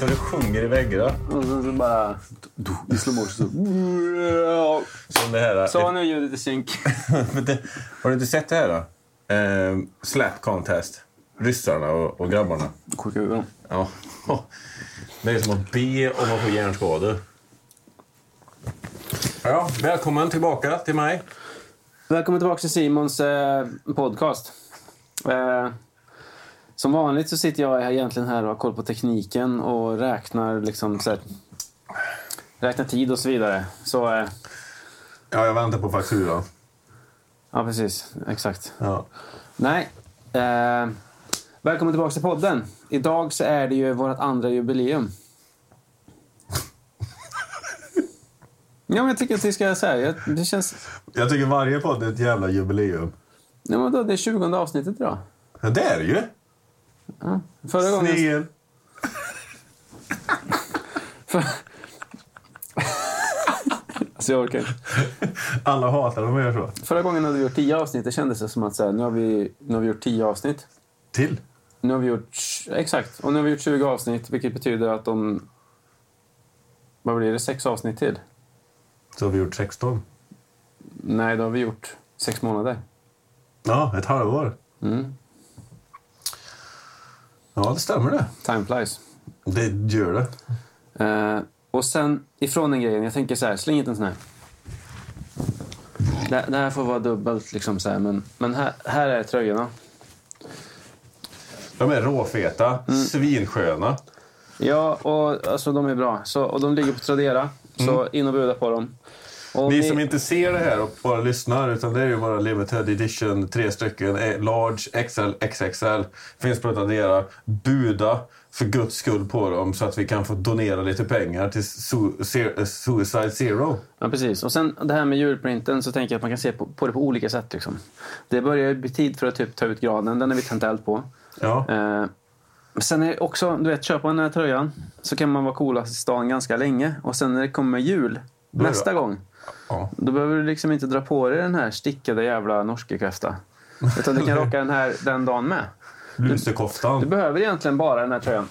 Så det sjunger i väggarna. Och sen så bara... I slow motion så... Som det här. Så nu är ljudet i synk. Har du inte sett det här då? Eh, slap contest. Ryssarna och, och grabbarna. Sjuka huvuden. Ja. Det är som att be om att få hjärnskador. Ja, välkommen tillbaka till mig. Välkommen tillbaka till Simons eh, podcast. Eh, som vanligt så sitter jag egentligen här och har koll på tekniken och räknar liksom så här, räknar tid och så vidare. Så, eh, Ja, jag väntar på fakturan. ja precis, exakt. Ja. Nej, eh, välkommen tillbaka till podden. Idag så är det ju vårt andra jubileum. Ja, men jag tycker att vi ska säga det känns... Jag tycker varje podd är ett jävla jubileum. Ja, men då, det är 20 avsnittet idag. Ja, det är det ju. Förra gången... Snigel. För... alltså jag orkar inte. Alla hatar dem och gör så. Förra gången hade vi gjort 10 avsnitt. Det kändes det som att så här, nu, har vi, nu har vi gjort 10 avsnitt. Till. Nu har vi gjort... Exakt. Och nu har vi gjort 20 avsnitt, vilket betyder att om... Vad blir det? Sex avsnitt till? Så har vi gjort 16. Nej, då har vi gjort sex månader. Ja, ett halvår. Mm. Ja, det stämmer det. Time flies. Det gör det. Eh, och sen ifrån den grejen, jag tänker så här, släng hit en sån här. Det, det här får vara dubbelt liksom så här, men, men här, här är tröjorna. De är råfeta, svinsköna. Ja, och alltså de är bra. Så, och de ligger på Tradera, så in och buda på dem. Och Ni ni- som inte ser det här och bara lyssnar, utan det är ju bara limited edition, tre stycken, eh, large, XL, XXL. Finns på Tradera. Buda för guds skull på dem så att vi kan få donera lite pengar till Su- Ze- Suicide Zero. Ja, precis. Och sen det här med julprinten så tänker jag att man kan se på, på det på olika sätt. Liksom. Det börjar bli tid för att typ ta ut granen, den är vi tänt eld på. Ja, Eh, sen är också, du vet, köper man den här tröjan så kan man vara coolast i stan ganska länge. Och sen när det kommer jul, nästa gång, ja. då behöver du liksom inte dra på dig den här stickade jävla norske kräfta. Utan du kan rocka den här den dagen med. Du lusekoftan. behöver egentligen bara den här tröjan.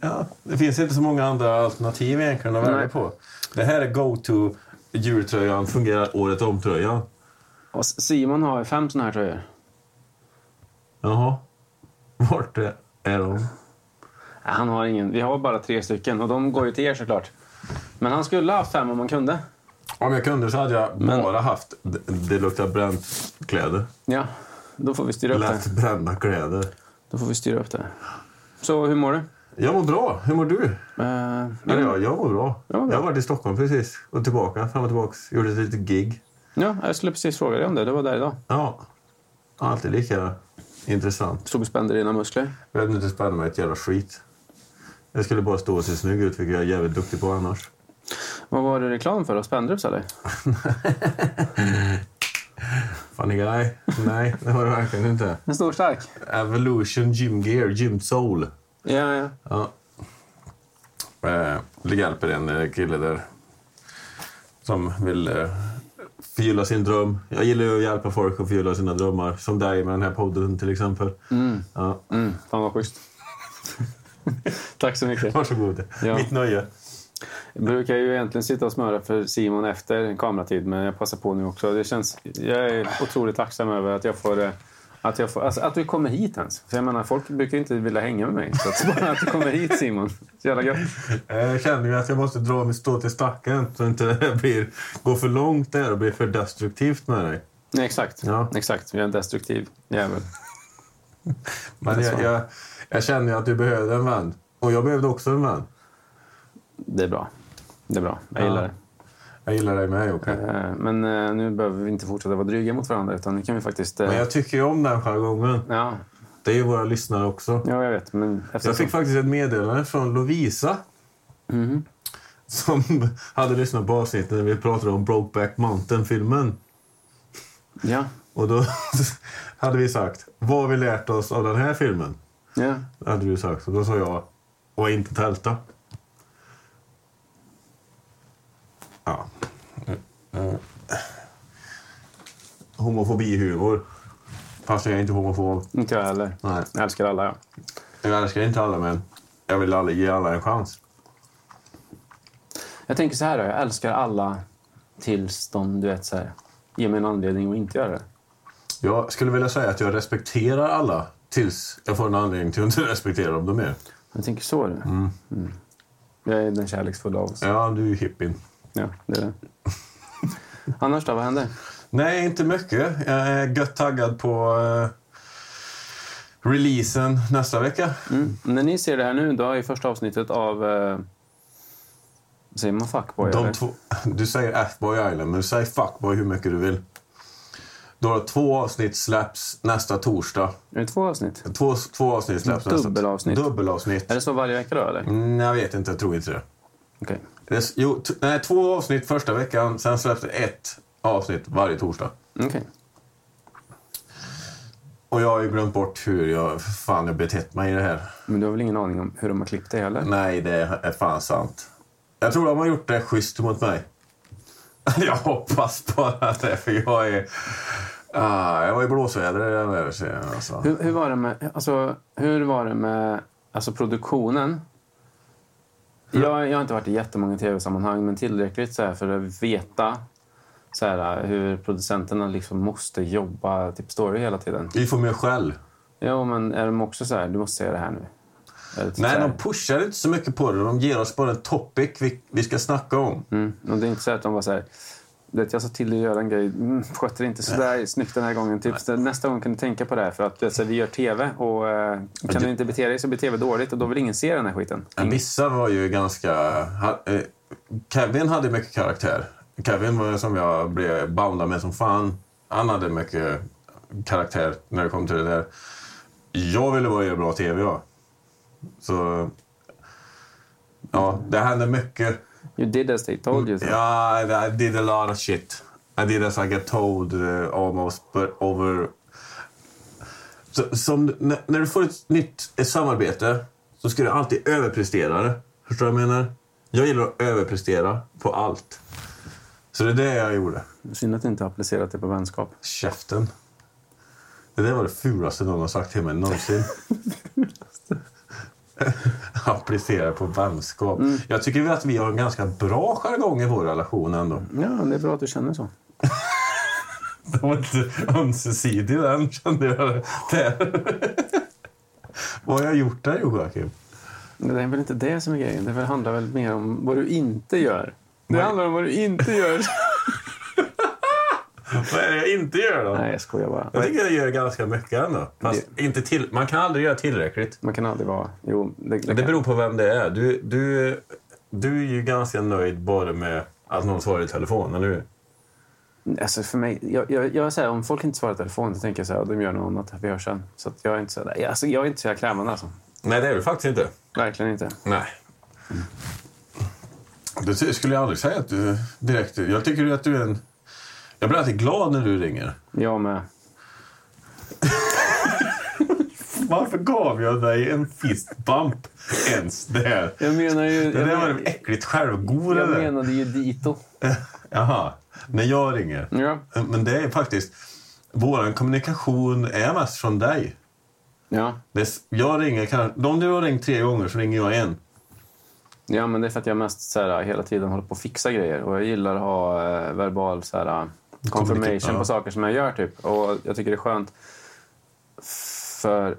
Ja, det finns inte så många andra alternativ egentligen att välja på. Det här är go-to jultröjan, fungerar året om-tröjan. Och Simon har ju fem såna här tröjor. Jaha. Vart är de? Han har ingen. Vi har bara tre stycken och de går ju till er såklart. Men han skulle ha haft fem om man kunde. Om jag kunde så hade jag Men- bara haft det, luktar bränt kläder. Ja, då får vi styra upp Lätt det. brända kläder. Då får vi styra upp det. Så hur mår du? Jag mår bra. Hur mår du? Eh, Eller ja, jag mår bra. Jag mår bra. Jag har varit i Stockholm precis och tillbaka, fram och tillbaka. Gjorde ett litet gig. ja, jag skulle precis fråga dig om det. Du var där idag. Ja, alltid lika intressant. Stod och spände dina muskler. Jag hade inte spänna mig ett jävla skit. Jag skulle bara stå och se snygg ut, vilket jag är jävligt duktig på annars. Vad var det reklam för? Spendrups eller? Funny guy? Nej, det var det verkligen inte. En stor stark. Evolution Gym Gear, Gym Soul. Ja, ja. Ja. Eh, hjälper en eh, kille där som vill eh, förgylla sin dröm. Jag gillar ju att hjälpa folk att förgylla sina drömmar. Som dig med den här podden till exempel. Ja, Mm, fan vad schysst. Tack så mycket. varsågod. Ja. Mitt nöje. Jag brukar ju egentligen sitta och smöra för Simon efter kameratid, men jag passar på nu också. Det känns, jag är otroligt tacksam över att jag får... eh, Att, jag får, alltså att du kommer hit ens. För jag menar, folk brukar inte vilja hänga med mig. Så att bara att du kommer hit Simon. Så jävla gött. Jag känner ju att jag måste dra mitt stå till stacken så inte det blir, går för långt där och blir för destruktivt med dig. Nej, exakt. Ja. Exakt. Jag är en destruktiv jävel. Men jag, jag, jag känner ju att du behövde en vän. Och jag behövde också en vän. Det är bra. Det är bra. Jag Ja. gillar det. Jag gillar dig med Jocke. Eh, Men eh, nu behöver vi inte fortsätta vara dryga mot varandra utan nu kan vi faktiskt... eh, Men jag tycker ju om den jargongen. Ja, Det är ju våra lyssnare också. ja, jag vet. Men Jag eftersom... fick faktiskt ett meddelande från Lovisa. Mhm. Som hade lyssnat på avsnittet när vi pratade om Brokeback Mountain-filmen. Ja, Och då hade vi sagt, vad har vi lärt oss av den här filmen? ja. Hade du sagt. Och då sa jag, och inte tälta. Ja. Eh, Homofobihumor. Fast jag är inte homofob. Inte jag heller. Nej. Jag älskar alla, ja. Jag älskar inte alla män. jag vill aldrig ge alla en chans. Jag tänker så här då, jag älskar alla tills de, du vet, så här, ger mig en anledning att inte göra det. Jag skulle vilja säga att jag respekterar alla tills jag får en anledning till att inte respektera dem mer. Jag tänker så du. Mm. Jag är den kärleksfulla av oss. Ja, du är ju hippien. Ja, det är det. Annars då, vad händer? Nej, inte mycket. Jag är gött taggad på uh, releasen nästa vecka. Mm. När ni ser det här nu, då är första avsnittet av... Uh, säger man fuckboy? De två, du säger Athboy Island, men du säger fuckboy hur mycket du vill. Då har två avsnitt släpps nästa torsdag. Är det två avsnitt? Två, två avsnitt släpps nästa Dubbelavsnitt. Dubbelavsnitt. Är det så varje vecka då, eller? Mm, jag vet inte, jag tror inte det. Okej. Det jo, nej, två avsnitt första veckan, sen släpps det ett avsnitt varje torsdag. Okej. Och jag har ju glömt bort hur jag fan jag betett mig i det här. Men du har väl ingen aning om hur de har klippt det heller? Nej, det är fan sant. Jag tror de har gjort det schysst mot mig. Jag hoppas bara det, för jag är... Ah, jag var i blåsväder den där serien. Alltså. Hur, hur var det med, alltså, hur var det med alltså, produktionen? Jag, jag har inte varit i jättemånga tv-sammanhang, men tillräckligt så här, för att veta så här, hur producenterna liksom måste jobba typ story hela tiden. Vi får mer skäll. Jo, men är de också så här, du måste säga det här nu? Typ Nej, de pushar inte så mycket på det. De ger oss bara en topic vi, vi ska snacka om. mm, och det är inte så att de var så här, vet, jag sa till dig att göra en grej, mm, skötte det inte så där snyggt den här gången. Typ, nästa gång kan du tänka på det här, för att vet, så vi gör tv och eh, kan du inte bete dig så blir tv dåligt och då vill ingen se den här skiten. Men Vissa var ju ganska... Ha, eh, Kevin hade mycket karaktär. Kevin var som jag blev boundad med som fan. Han hade mycket karaktär när det kom till det där. Jag ville bara göra bra tv, ja. Så... Ja, det hände mycket. You did as they told you. så. Ja, I did a lot of shit. I did as I get told uh, almost, but over... Så, som, när, när du får ett nytt ett samarbete så ska du alltid överprestera det. Förstår du vad jag menar? Jag gillar att överprestera på allt. Så det är det jag gjorde. Synd att du inte har applicerat det på vänskap. Käften. Det där var det fulaste någon har sagt till mig någonsin. Applicera på vänskap. Jag tycker att vi har en ganska bra jargong i vår relation ändå. Ja, det är bra att du känner så. Den var inte ömsesidig den, kände jag. Där. Vad har jag gjort där, Joakim? Det är väl inte det som är grejen. Det handlar väl mer om vad du inte gör. Det handlar om vad du inte gör. Vad är det jag inte gör då? Nej, jag skojar bara. Jag tycker jag gör ganska mycket ändå. Fast inte till, man kan aldrig göra tillräckligt. Man kan aldrig vara... Jo, det, det, Det beror på vem det är. Du, du, du är ju ganska nöjd bara med att någon svarar i telefon, eller hur? Alltså för mig, jag, jag, jag säger, om folk inte svarar i telefon, då tänker jag så här, de gör något annat, vi hörs sen. Så att jag är inte så där, alltså, jag är inte så jävla krävande alltså. Nej, det är du faktiskt inte. Verkligen inte. Nej. Det skulle jag aldrig säga att du direkt... Jag tycker att du är en... Jag blir alltid glad när du ringer. Jag med. Varför gav jag dig en fist bump ens där? Jag menar ju... Det där var men, äckligt självgod jag menade ju dito. Jaha, när jag ringer. Ja. Men det är faktiskt... Vår kommunikation är mest från dig. Ja. Är, jag ringer kanske... Om du har ringt tre gånger så ringer jag en. ja, men det är för att jag mest så här, hela tiden håller på att fixa grejer. Och jag gillar att ha eh, verbal så här, confirmation på saker som jag gör. Typ. Och jag tycker det är skönt. För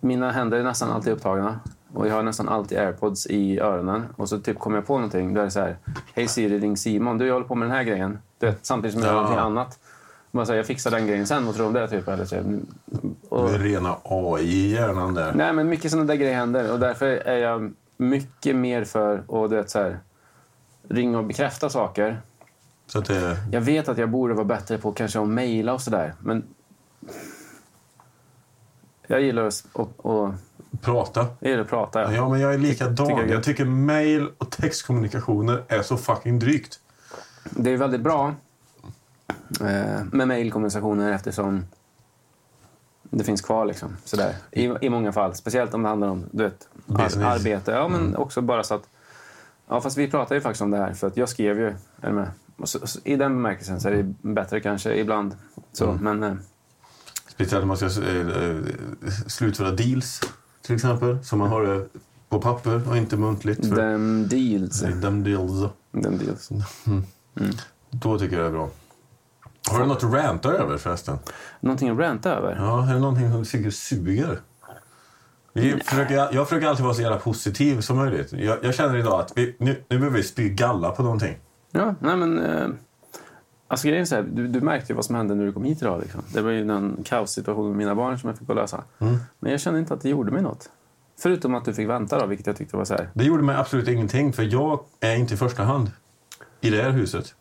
mina händer är nästan alltid upptagna. Och jag har nästan alltid airpods i öronen. Och så typ kommer jag på någonting. Då är det så här. Hej Siri, ring Simon. Du, jag håller på med den här grejen. Du vet, samtidigt som jag gör Ja. någonting annat. Så här, jag fixar den grejen sen. Vad tror du om det? Typ, eller så, och, Det är rena AI i hjärnan där. Nej, men mycket sådana där grejer händer. Och därför är jag mycket mer för att du vet, så här, ringa och bekräfta saker. Så det... Jag vet att jag borde vara bättre på kanske att mejla och sådär. Men jag gillar att, att, att, Prata. jag gillar att prata. Ja. Ja, men jag är likadan. tycker jag- jag tycker mail och textkommunikationer är så fucking drygt. Det är väldigt bra eh, med mejlkonversationer eftersom det finns kvar. Liksom, sådär. I, I många fall. Speciellt om det handlar om du vet, ar- arbete. Ja, men också bara så att... Ja, fast vi pratar ju faktiskt om det här. För att jag skrev ju... Är du med? Så, så, I den bemärkelsen så är det bättre kanske ibland. Så, Men eh, Speciellt om man ska eh, eh, slutföra deals. till exempel. Så man har det på papper och inte muntligt. För Them deals. Them deals. Them deals. Då tycker jag det är bra. Har du något att ranta över förresten? Någonting att ranta över? Ja, är det någonting som du tycker suger? Vi försöker, jag försöker alltid vara så jävla positiv som möjligt. Jag, jag känner idag att vi, nu, nu behöver vi spy galla på någonting. Ja, nej men... Eh, alltså grejen är så här, du, du märkte ju vad som hände när du kom hit idag. Liksom. Det var ju en kaossituation med mina barn som jag fick gå lösa. Men jag kände inte att det gjorde mig något. Förutom att du fick vänta då, vilket jag tyckte var så här. Det gjorde mig absolut ingenting, för jag är inte i första hand i det här huset.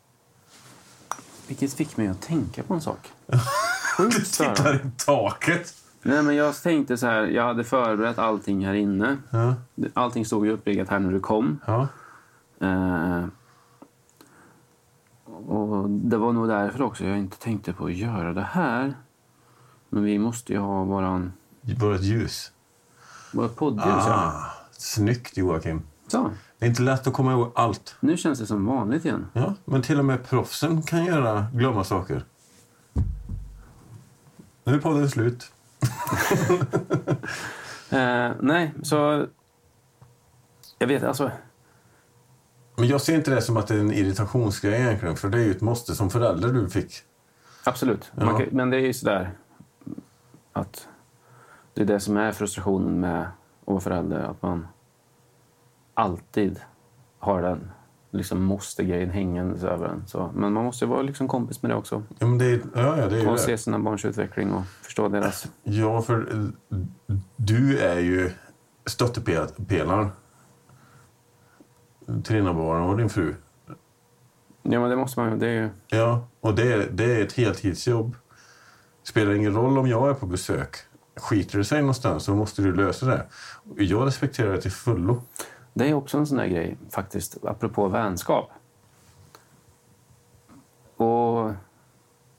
Vilket fick mig att tänka på en sak. Du tittar i taket. Nej, men jag tänkte så här, jag hade förberett allting här inne. Ja, Allting stod ju uppriggat här när du kom. ja. Eh, och det var nog därför också jag inte tänkte på att göra det här. Men vi måste ju ha våran, Vårt ljus. vårt poddljus. Ja. Ah, snyggt Joakim. Så, Det är inte lätt att komma ihåg allt. nu känns det som vanligt igen. Ja, men till och med proffsen kan göra, glömma saker. Nu är podden slut. Eh, nej, så... Jag vet, alltså... Men jag ser inte det som att det är en irritationsgrej egentligen, för det är ju ett måste som förälder du fick. Absolut. Ja. Kan, men det är ju sådär att det är det som är frustrationen med att vara förälder. Att man alltid har den liksom måste-grejen hängandes över en. Så, men man måste ju vara liksom kompis med det också. Ja, men det är, ja, ja, det är Och se sina barns utveckling och förstå deras... Ja, för eh, du är ju stöttepelaren till dina barn och din fru. Ja, men det måste man ju. Det är. Ja, och det är, det är ett heltidsjobb. Spelar ingen roll om jag är på besök. Skiter det sig någonstans så måste du lösa det. Jag respekterar det till fullo. Det är också en sån där grej, faktiskt, apropå vänskap. Och...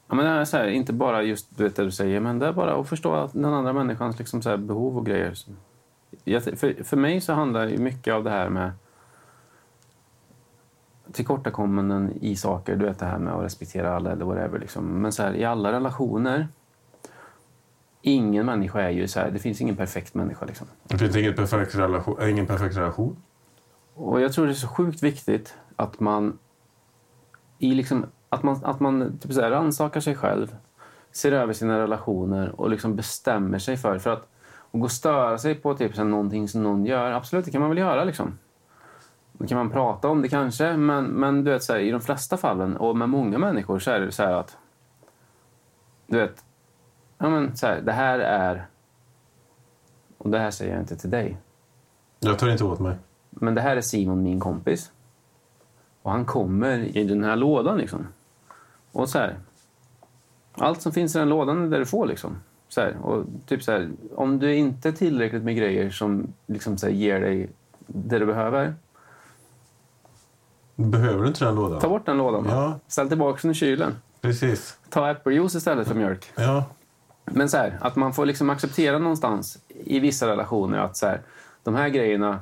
Ja, men det är så här, inte bara just du vet det du säger, men det är bara att förstå att den andra människans liksom så här behov och grejer. Jag, för, för mig så handlar ju mycket av det här med tillkortakommanden i saker. Du vet det här med att respektera alla eller whatever. Liksom. Men så här, i alla relationer, ingen människa är ju så här, det finns ingen perfekt människa. Liksom. Det finns ingen perfekt relation. Ingen perfekt relation. Och jag tror det är så sjukt viktigt att man i liksom, att man, att man typ så här, rannsakar sig själv, ser över sina relationer och liksom bestämmer sig för... För att och gå och störa sig på typ så här, någonting som någon gör, absolut, det kan man väl göra. Liksom. Då kan man prata om det kanske, men, men du vet, så här, i de flesta fallen och med många människor så är det så här att... Du vet, ja, men, så här, det här är... Och det här säger jag inte till dig. Jag tar inte åt mig. Men det här är Simon, min kompis. Och han kommer i den här lådan liksom. Och så här. Allt som finns i den lådan är det du får liksom. Så här. Och typ så här. Om du inte är tillräckligt med grejer som liksom så ger dig det du behöver. Behöver du inte den lådan? Ta bort den lådan. Ja. Ställ tillbaka den i kylen. Precis. Ta äppeljuice istället för mjölk. Ja. Men så här, att man får liksom acceptera någonstans i vissa relationer att så här, de här grejerna,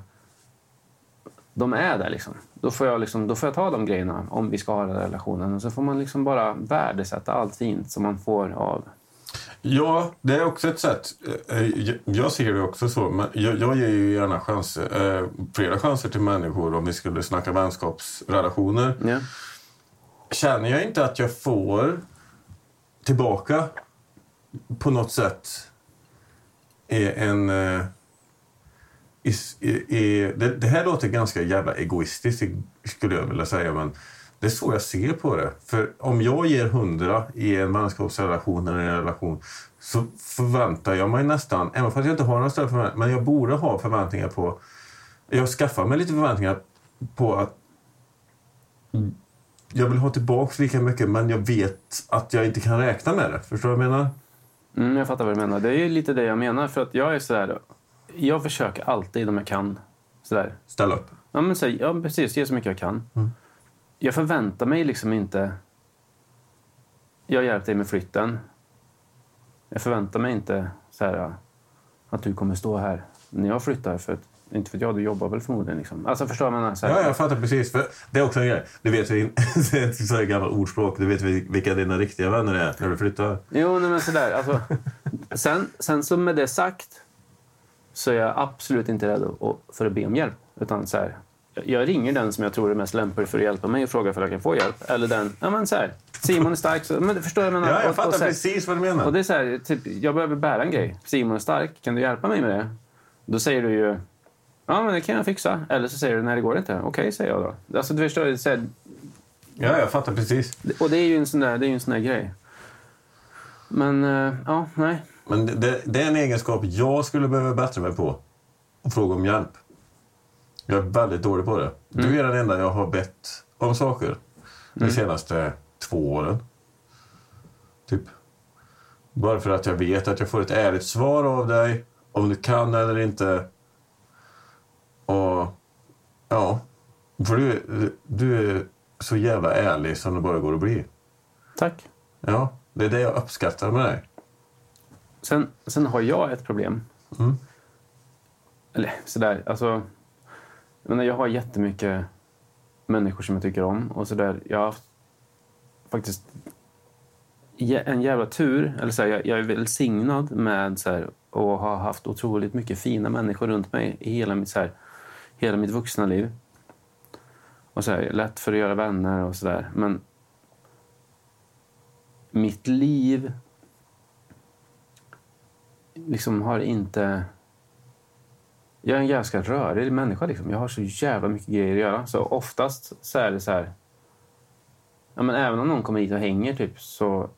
de är där liksom. Då får, jag liksom. då får jag ta de grejerna om vi ska ha den relationen. Och så får man liksom bara värdesätta allt fint som man får av... Ja, det är också ett sätt. Eh, jag- Jag ser det också så. Men jag, jag ger ju gärna chanser, eh, flera chanser till människor om vi skulle snacka vänskapsrelationer. Ja. Känner jag inte att jag får tillbaka på något sätt är en... eh, i, det, det här låter ganska jävla egoistiskt skulle jag vilja säga men det är så jag ser på det. För om jag ger hundra i en vänskapsrelation eller en relation så förväntar jag mig nästan, även fast jag inte har några större förväntningar, men jag borde ha förväntningar på... Jag skaffar mig lite förväntningar på att jag vill ha tillbaka lika mycket men jag vet att jag inte kan räkna med det. Förstår du vad jag menar? Mm, jag fattar vad du menar. Det är ju lite det jag menar. För att jag är sådär... Jag försöker alltid om jag kan. Sådär. Ställ upp. Ja, men så, ja, precis. Ge så mycket jag kan. Jag förväntar mig liksom inte... Jag har hjälpt dig med flytten. Jag förväntar mig inte så här, att du kommer stå här när jag flyttar. För att, inte för jag, du jobbar väl förmodligen. Liksom. Alltså förstår menar? Så här, Ja, jag fattar precis. För det är också en grej. Du vet, vi- det är ett så här gammalt ordspråk. Du vet vilka dina riktiga vänner är när du flyttar. Jo, nej, men sådär. Alltså, sen, sen så med det sagt så är jag absolut inte rädd att- för att be om hjälp. Utan så här, jag ringer den som jag tror är mest lämplig för att hjälpa mig och frågar för att jag kan få hjälp. Eller den, ja men så här, Simon är stark. Så, men förstår jag menar? Ja, jag Och- fattar och så här- precis vad du menar. och det är så här, typ, jag behöver bära en grej. Simon är stark. Kan du hjälpa mig med det? Då säger du ju, ja men det kan jag fixa. Eller så säger du, nej det går inte. Okej, säger jag då. Alltså du förstår, så här, Ja, jag fattar precis. och det är ju en sån där, det är ju en sån grej. Men, eh, ja, nej. Men det- det, det är en egenskap jag skulle behöva bättra mig på. Och fråga om hjälp. Jag är väldigt dålig på det. Du är den enda jag har bett om saker de senaste två åren. Typ. Bara för att jag vet att jag får ett ärligt svar av dig. Om du kan eller inte. Och ja. För du, du är så jävla ärlig som det bara går att bli. Tack. Ja, det är det jag uppskattar med dig. Sen, sen har jag ett problem. Mm. Eller sådär, alltså. Jag, menar, jag har jättemycket människor som jag tycker om. Och sådär, jag har haft faktiskt en jävla tur. Eller så här, jag, jag är välsignad med så här, och har haft otroligt mycket fina människor runt mig i hela mitt, så här, hela mitt vuxna liv. Och så här, lätt för att göra vänner och sådär. Men mitt liv liksom har inte... Jag är en ganska rörig människa. Liksom. Jag har så jävla mycket grejer att göra. Så oftast så är det så här... Ja, men även om någon kommer hit och hänger typ så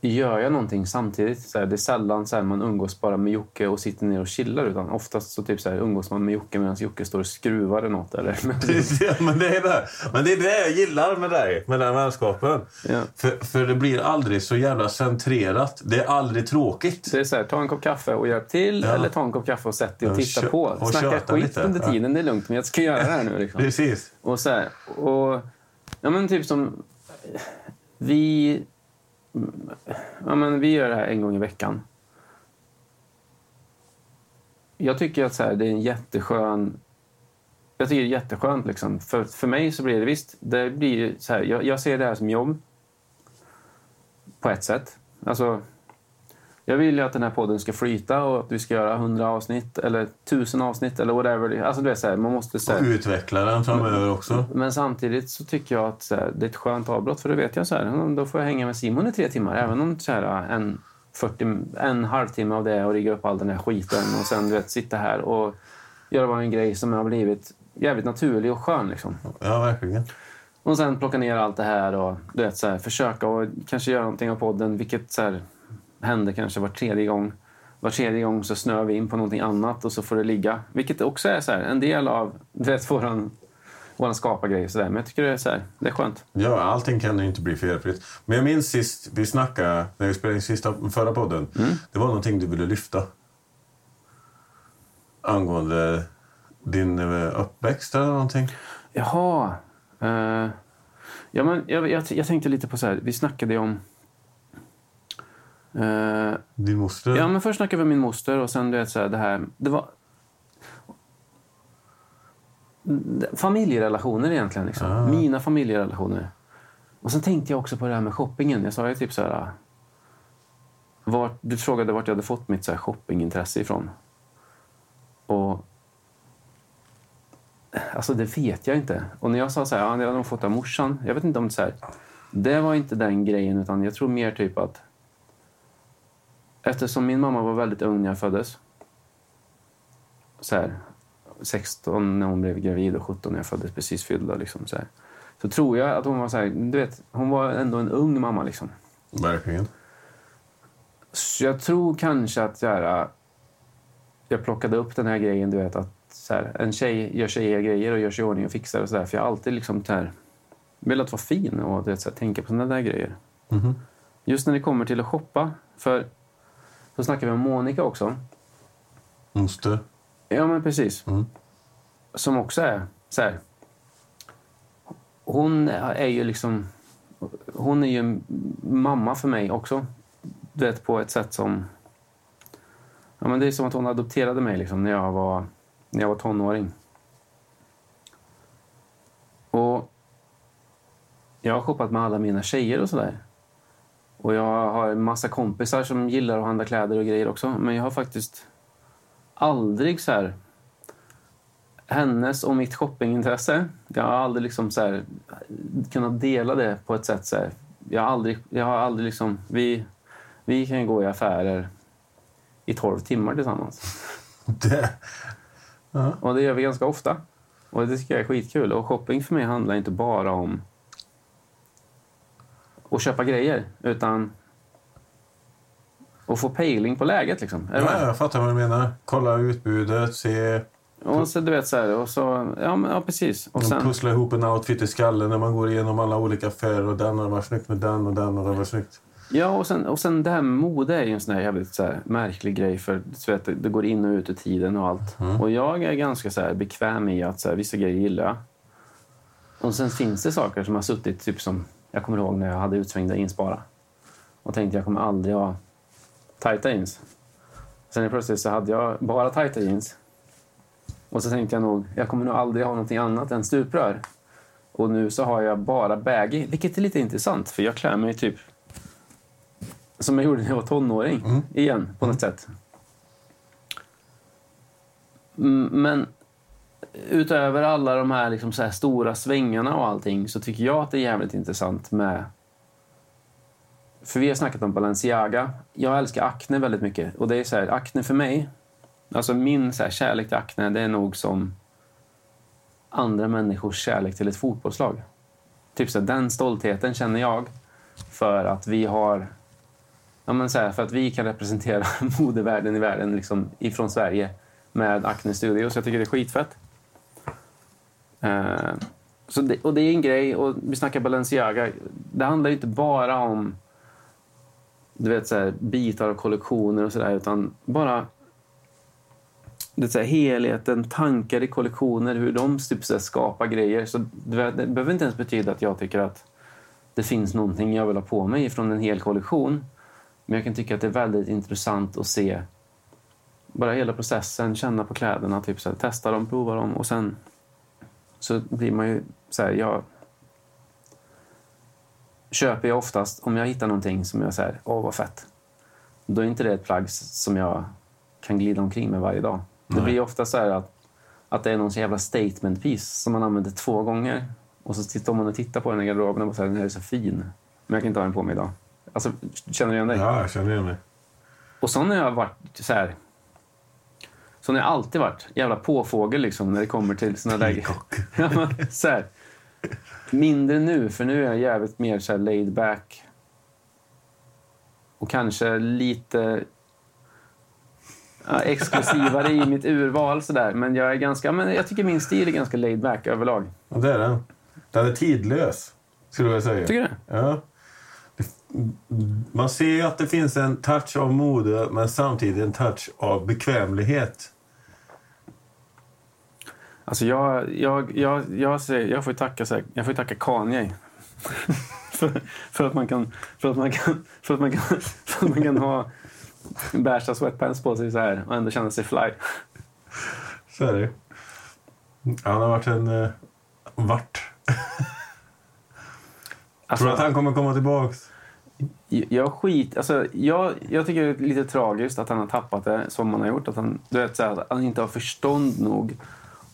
gör jag någonting samtidigt. Så här, det är sällan så här, man umgås bara med Jocke och sitter ner och chillar. Utan oftast så typ så här, umgås man med Jocke medan Jocke står och skruvar eller något. Eller, Ja, men, det är det. men det är det jag gillar med dig, med den vänskapen. Ja. För, för det blir aldrig så jävla centrerat. Det är aldrig tråkigt. Det är så här, ta en kopp kaffe och hjälp till. Ja. Eller ta en kopp kaffe och sätt dig och titta på. och Snacka skit lite. under tiden. Det är lugnt, men jag ska göra det här nu. Liksom. Precis. Och så och... Ja, men typ som... Vi... Ja, men vi gör det här en gång i veckan. Jag tycker att så här, det är en jätteskön... Jag tycker det är jätteskönt. Liksom. För, för mig så blir det visst... Det blir så här, jag, jag ser det här som jobb. På ett sätt. Alltså, jag vill ju att den här podden ska flyta och att vi ska göra hundra avsnitt eller tusen avsnitt eller whatever. Alltså, du vet, så här, man måste... Så Och här, utveckla den framöver också. men samtidigt så tycker jag att här, det är ett skönt avbrott. För då vet jag så här, "Mm, då får jag hänga med Simon i tre timmar. Även om så här, en, 40, en halvtimme av det är att rigga upp all den här skiten och sen du vet, sitta här och göra bara en grej som har blivit jävligt naturlig och skön. Liksom. Ja, verkligen. Och sen plocka ner allt det här och du vet, så här, försöka och kanske göra någonting av podden. Vilket så här, händer kanske var tredje gång. Var tredje gång så snör vi in på någonting annat och så får det ligga. Vilket också är så här, en del av du vet, våran, våran skapargrej. Men jag tycker det är, så här, det är skönt. Ja, allting kan ju inte bli felfritt. Men jag minns sist vi snackade, när vi spelade in sista, förra podden. Det var någonting du ville lyfta. Angående din eh, uppväxt eller någonting. Jaha. Eh, ja, men jag, jag, jag tänkte lite på så här, vi snackade ju om... eh, Din moster. Ja, men först snackade vi om min moster och sen du vet så här, det här... Det var... Familjerelationer egentligen. Liksom. Ah. Mina familjerelationer. Och sen tänkte jag också på det här med shoppingen. Jag sa ju typ så här... Vart, du frågade vart jag hade fått mitt så här shoppingintresse ifrån. Och... Alltså det vet jag inte. Och när jag sa så här, ja, det har de fått av morsan. Jag vet inte om det så här. Det var inte den grejen utan jag tror mer typ att Eftersom min mamma var väldigt ung när jag föddes. Så här, 16 när hon blev gravid och 17 när jag föddes, precis fyllda. Liksom, så, här. så tror jag att hon var så här, du vet, hon var ändå en ung mamma. Liksom. Verkligen. Så jag tror kanske att så här, jag plockade upp den här grejen, du vet att så här, en tjej gör tjejiga grejer och gör sig i ordning och fixar och så där. För jag har alltid liksom så här, velat vara fin och du vet, så här, tänka på sådana där grejer. Mhm. Just när det kommer till att shoppa, för så snackar vi om Monica också. Moster. Ja, men precis. Mm. Som också är så här. Hon är ju liksom... Hon är ju mamma för mig också. Du vet, på ett sätt som... Ja, men det är som att hon adopterade mig liksom, när, jag var, när jag var tonåring. Och jag har shoppat med alla mina tjejer och sådär. Och jag har en massa kompisar som gillar att handla kläder och grejer också. Men jag har faktiskt aldrig så här... Hennes och mitt shoppingintresse. Jag har aldrig liksom så här, kunnat dela det på ett sätt. Så här. Jag har aldrig, jag har aldrig liksom... Vi, vi kan gå i affärer i 12 timmar tillsammans. Det. Och det gör vi ganska ofta. Och det tycker jag är skitkul. Och shopping för mig handlar inte bara om att köpa grejer, utan att få pejling på läget. Liksom. Är? Ja, jag fattar vad du menar. Kolla utbudet, se... Och så du vet så här, och så, ja, men, ja precis. Och sen, pusslar ihop en outfit i skallen när man går igenom alla olika affärer. Och den har varit snyggt med den och den har varit snyggt. ja, och sen, och sen det här med mode är ju en sån här jävligt så här, märklig grej. För du vet, det- går in och ut ur tiden och allt. Och jag är ganska så här, bekväm i att så här, vissa grejer gillar jag. Och sen finns det saker som har suttit, typ som jag kommer ihåg när jag hade utsvängda jeans bara. Och tänkte jag kommer aldrig ha tajta jeans. Sen plötsligt så hade jag bara tajta jeans. Och så tänkte jag nog, jag kommer nog aldrig ha någonting annat än stuprör. Och nu så har jag bara baggy, vilket är lite intressant för jag klär mig typ som jag gjorde när jag var tonåring. Igen, på något sätt. Mm, Men utöver alla de här, liksom så här stora svängarna och allting så tycker jag att det är jävligt intressant med... För vi har snackat om Balenciaga. Jag älskar Acne väldigt mycket. Och det är så här, Acne för mig, alltså min så här, kärlek till Acne, det är nog som andra människors kärlek till ett fotbollslag. Typ så här, den stoltheten känner jag för att vi har Ja, men så här, för att vi kan representera modevärlden i världen liksom, ifrån Sverige med Acne Studios. Jag tycker det är skitfett. Eh, så det, och det är en grej. Och vi snackar Balenciaga. Det handlar inte bara om du vet, så här, bitar och kollektioner och sådär. Utan bara det så här, helheten, tankar i kollektioner, hur de typ, så här, skapar grejer. Så det, det behöver inte ens betyda att jag tycker att det finns någonting jag vill ha på mig från en hel kollektion. Men jag kan tycka att det är väldigt intressant att se bara hela processen, känna på kläderna, typ så här, testa dem, prova dem och sen så blir man ju så här, jag köper jag oftast, om jag hittar någonting som jag säger, åh vad fett. Då är inte det ett plagg som jag kan glida omkring med varje dag. Det Nej. blir ofta så här att, att det är någon så jävla statement piece som man använder två gånger. Och så står man och tittar på den i garderoben och säger den här är så fin. Men jag kan inte ha den på mig idag. Alltså, känner du igen dig? Ja, jag känner igen mig. Och så har jag varit så här... Så har jag alltid varit. Jävla påfågel liksom när det kommer till såna. Ja, men så här. Mindre nu, för nu är jag jävligt mer så här laid back. Och kanske lite ja, exklusivare i mitt urval. Så där. Men jag är ganska, men jag tycker min stil är ganska laid back överlag. Ja, det är den. Den är tidlös, skulle jag säga. Tycker du? Ja. Man ser ju att det finns en touch av mode, men samtidigt en touch av bekvämlighet. Alltså jag, jag, jag, jag, säger, jag får tacka, jag får tacka Kanye. för, för, att man kan, för, att man kan, för, att man kan, för att man kan ha bärsa sweatpants på sig så här och ändå känna sig fly. Så är det ju. Han har varit en... Uh, vart. Alltså, Tror du att han kommer komma tillbaks? jag, skit, alltså, jag, jag tycker det är lite tragiskt att han har tappat det som han har gjort. Att han, du vet, så här, att han inte har förstånd nog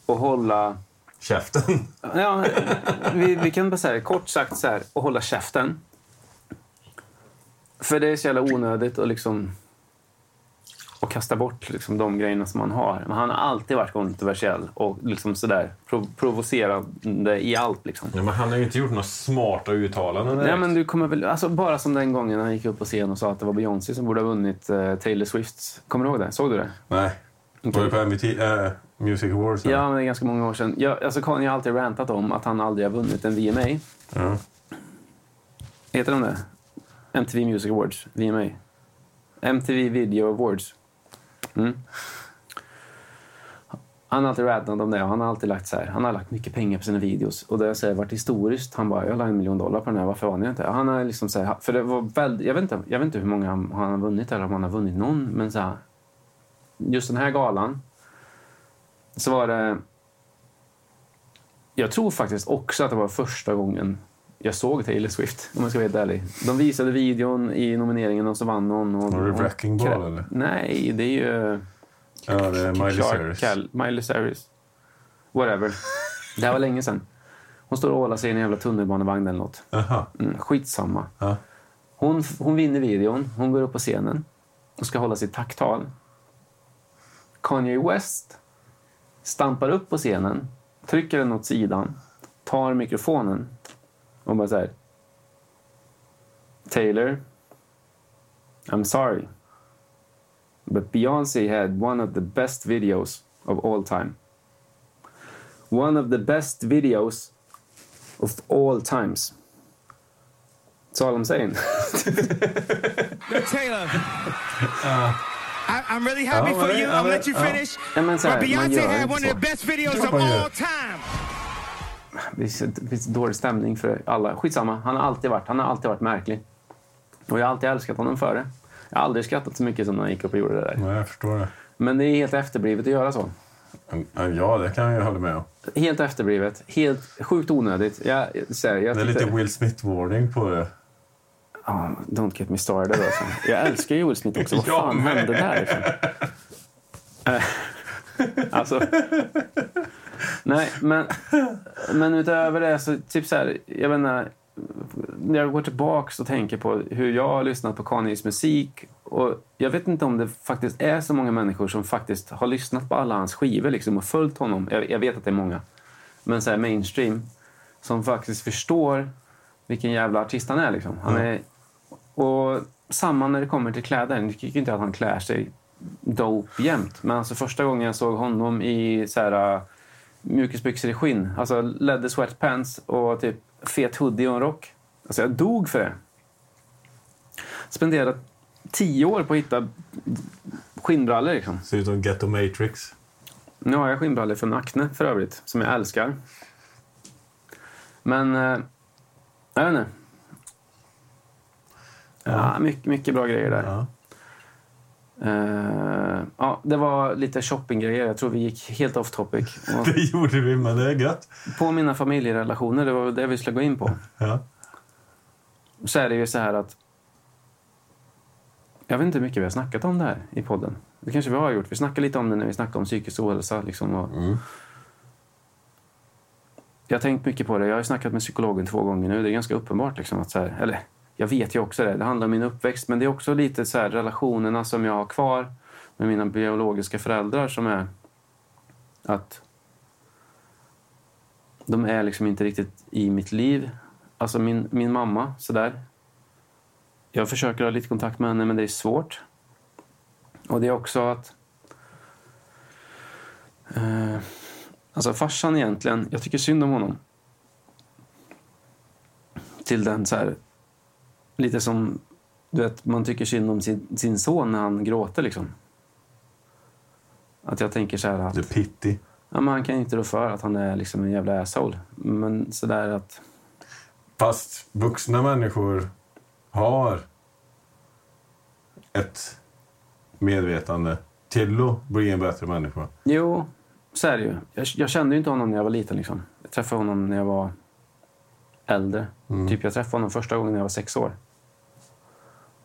att hålla... Käften. Ja, vi, vi kan bara säga kort sagt så här, att hålla käften. För det är så jävla onödigt att liksom och kasta bort liksom, de grejerna som man har. Men han har alltid varit kontroversiell och liksom sådär prov provocerande i allt. Liksom. Ja, men han har ju inte gjort några smarta uttalanden. Nej, men du kommer väl, alltså, bara som den gången han gick upp på scen och sa att det var Beyoncé som borde ha vunnit eh, Taylor Swift. Kommer du ihåg det? Såg du det? Nej. Var det på MVT, äh, Music Awards? Ja, men det är ganska många år sedan. Jag, alltså, Kanye har alltid rantat om att han aldrig har vunnit en VMA. ja. Heter de det? MTV Music Awards, VMA. MTV Video Awards. Mm. Han har alltid rantat om det och han har alltid lagt så här. Han har lagt mycket pengar på sina videos. Och det har varit historiskt. Han bara, jag la en miljon dollar på den här, varför vann jag inte? Han har liksom så här, för det var väldigt, jag vet inte, jag vet inte hur många han, han har vunnit eller om han har vunnit någon. Men så här, just den här galan så var det... Jag tror faktiskt också att det var första gången jag såg Taylor Swift, om jag ska vara helt ärlig. De visade videon i nomineringen och så vann hon. Och, Var det Wrecking Ball, eller? Nej, det är ju... Ja, det är Miley Cyrus. Cal- Miley Cyrus. Whatever. Det här var länge sedan. Hon står och ålar sig i en jävla tunnelbanevagn eller något. Mm, skitsamma. Ja. Hon, hon vinner videon, hon går upp på scenen och ska hålla sitt tacktal. Kanye West stampar upp på scenen, trycker den åt sidan, tar mikrofonen och bara så här. Taylor, I'm sorry. But Beyoncé had one of the best videos of all time. One of the best videos of all times. That's all I'm saying. Taylor. I, I'm really happy Ja, for men- you. ja, men- let you finish. Ja, men så här, but gör had one of the best videos of all time. Det finns, det dålig stämning för alla. Skitsamma, han har alltid varit, han har alltid varit märklig. Och jag har alltid älskat honom för det. Jag har aldrig skrattat så mycket som när han gick upp och gjorde det där. Nej, jag förstår det. Men det är helt efterblivet att göra så. Ja, det kan jag hålla med om. Helt efterblivet. Helt sjukt onödigt. Jag, här, jag Det är lite Will Smith-warning på det. Ja, don't get me started. Alltså. Jag älskar ju Smith också. Vad fan hände där? Liksom? Eh, alltså... Nej, men, men utöver det så, typ så här, jag vet inte, när jag går tillbaks och tänker på hur jag har lyssnat på Kanyes musik och jag vet inte om det faktiskt är så många människor som faktiskt har lyssnat på alla hans skivor liksom, och följt honom. Jag, jag vet att det är många. Men så här mainstream som faktiskt förstår vilken jävla artist han är. Liksom. Han är och samma när det kommer till kläder. Jag tycker inte att han klär sig dope jämt. Men alltså första gången jag såg honom i så här, uh, mjukisbyxor i skinn, alltså leather sweatpants och typ fet hoodie och en rock. Alltså jag dog för det. Spenderat tio år på att hitta skinnbrallor liksom. Ser ut som Ghetto Matrix. Nu har jag skinnbrallor från Acne för övrigt, som jag älskar. Men, eh, jag vet inte. Ja, mycket, mycket bra grejer där. Ja. Eh, ja, det var lite shoppinggrejer. Jag tror vi gick helt off topic. Det gjorde vi, men det är gött. på mina familjerelationer, det var det vi skulle gå in på. Ja. Så är det ju så här att... Jag vet inte hur mycket vi har snackat om det här i podden. Det kanske vi har gjort. Vi snackade lite om det när vi snackade om psykisk ohälsa. Liksom, och Mm. Jag har tänkt mycket på det. Jag har snackat med psykologen två gånger nu. Det är ganska uppenbart. Liksom, att så här, eller, jag vet ju också det. Det handlar om min uppväxt. Men det är också lite så här, relationerna som jag har kvar med mina biologiska föräldrar som är att de är liksom inte riktigt i mitt liv. Alltså min, min mamma, sådär. Jag försöker ha lite kontakt med henne, men det är svårt. Och det är också att... Eh, alltså farsan egentligen, jag tycker synd om honom. Till den så här... Lite som, du vet, man tycker synd om sin, sin son när han gråter liksom. Att jag tänker så här att... The Pity. Ja, men han kan ju inte rå för att han är liksom en jävla asshole. Men sådär att... Fast vuxna människor har ett medvetande till att bli en bättre människa. Jo, så är det ju. Jag, jag kände ju inte honom när jag var liten. Liksom. Jag träffade honom när jag var äldre. Typ jag träffade honom första gången när jag var sex år.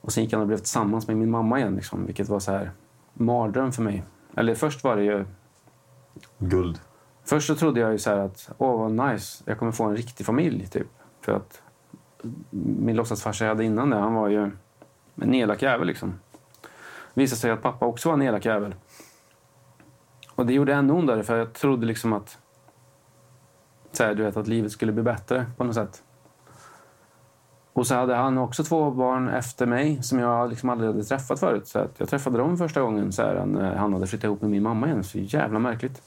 Och sen gick han och blev tillsammans med min mamma igen. Liksom, vilket var så här mardröm för mig. Eller först var det ju... Guld. Först så trodde jag ju så här att åh vad nice, jag kommer få en riktig familj. Typ. För att min låtsasfarsa jag hade innan det, han var ju en elak jävel. Liksom. Det visade sig att pappa också var en elak jävel. Och det gjorde ännu ondare för jag trodde liksom att så här, du vet, att livet skulle bli bättre på något sätt. Och så hade han också två barn efter mig som jag liksom aldrig hade träffat förut. Så att jag träffade dem första gången så här, när han hade flyttat ihop med min mamma igen. Så jävla märkligt.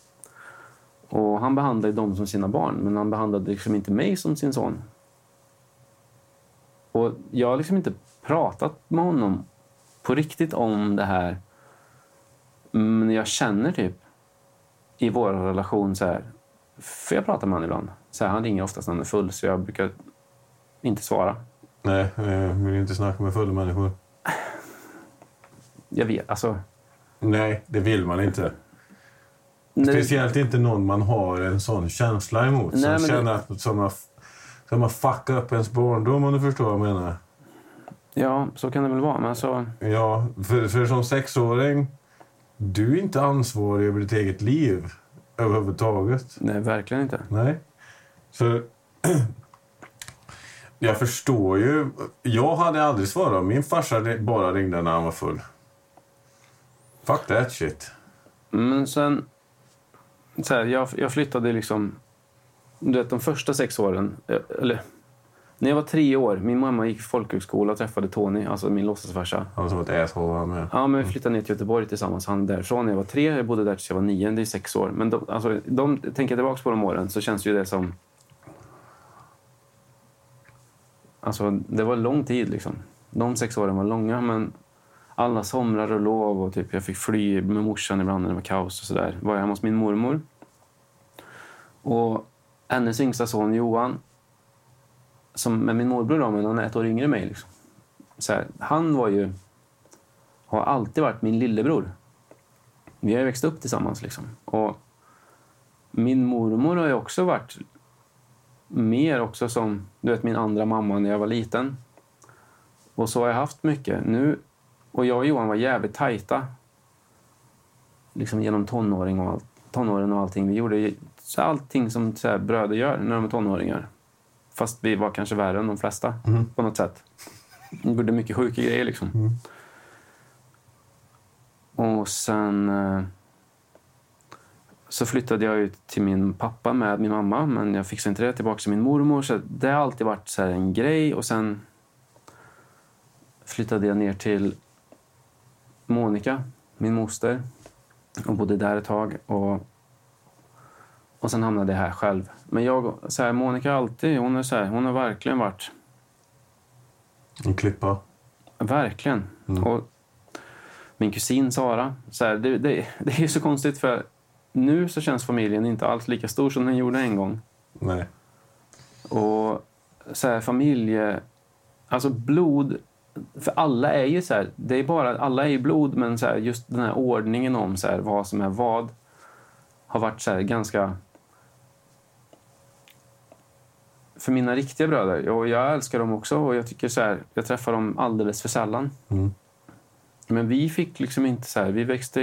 Och han behandlade dem som sina barn, men han behandlade liksom inte mig som sin son. Och jag har liksom inte pratat med honom på riktigt om det här. Men jag känner typ i vår relation så här. För jag pratar med honom ibland. Så här, han ringer oftast när han är full, så jag brukar inte svara. Nej, jag vill inte snacka med fulla människor. Jag vet, alltså... Nej, det vill man inte. när- Speciellt inte någon man har en sån känsla emot. Nej, som känner att som har, Så man fuckar upp ens barndom om du förstår vad jag menar. Ja, så kan det väl vara. Men alltså, Ja, för, för som sexåring, du är inte ansvarig över ditt eget liv överhuvudtaget. nej, verkligen inte. Nej. Så jag förstår ju. Jag hade aldrig svarat om min farsa bara ringde när han var full. Fuck that shit. Men sen... Så här, jag, jag flyttade liksom... Du vet, de första sex åren... eh, Eller, när jag var tre år, min mamma gick folkhögskola och träffade Tony, alltså min låtsasfarsa. Han som ett asshole han med. Ja, men vi flyttade ner till Göteborg tillsammans. Han därifrån när jag var tre, jag bodde där tills jag var nio. Det är sex år. Men de, alltså, de, tänker jag tillbaka på de åren så känns ju det som... Alltså, det var lång tid liksom. De sex åren var långa, men alla somrar och lov och typ jag fick fly med morsan ibland när det var kaos och sådär. Var jag hemma hos min mormor. Och hennes yngsta son Johan, som med min morbror då, men han är ett år yngre än mig. Liksom. Så här, han var ju har alltid varit min lillebror. Vi har ju växt upp tillsammans. Liksom. Och min mormor har ju också varit mer också som du vet, min andra mamma när jag var liten. Och så har jag haft mycket. Nu, och jag och Johan var jävligt tajta. Liksom genom tonåring och allt, tonåren och allting. Vi gjorde ju så allting som så här, bröder gör när de är tonåringar. Fast vi var kanske värre än de flesta på något sätt. Vi gjorde mycket sjuka grejer liksom. Och sen eh, så flyttade jag ut till min pappa med min mamma, men jag fixade inte det. Tillbaka till min mormor. Så det har alltid varit så här en grej. Och sen flyttade jag ner till Monica, min moster, och bodde där ett tag. Och, och sen hamnade jag här själv. Men jag, så här, Monica alltid, hon, är så här, hon har verkligen varit En klippa. Verkligen. Och min kusin Sara. Så här, det, det, det är så konstigt för nu så känns familjen inte alls lika stor som den gjorde en gång. Nej. Och så här, familje... Alltså blod... För alla är ju så här, det är bara, alla är ju blod men så här, just den här ordningen om så här, vad som är vad har varit så ganska... För mina riktiga bröder, och jag älskar dem också och jag tycker så här, jag träffar dem alldeles för sällan. Mm. Men vi fick liksom inte så här, vi växte...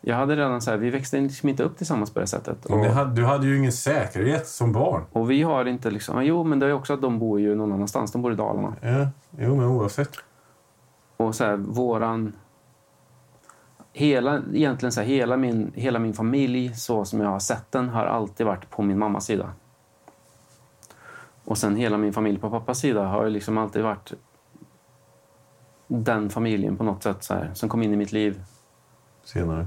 Jag hade redan så här, vi växte liksom inte upp tillsammans på det sättet. Och, hade, du hade ju ingen säkerhet som barn. och vi har inte liksom, jo men det är också att de bor ju någon annanstans, de bor i Dalarna. Ja, jo men oavsett. Och så här, våran... Hela, egentligen så här, hela, min, hela min familj, så som jag har sett den, har alltid varit på min mammas sida. Och sen hela min familj på pappas sida har ju liksom alltid varit den familjen på något sätt så här, som kom in i mitt liv Senare.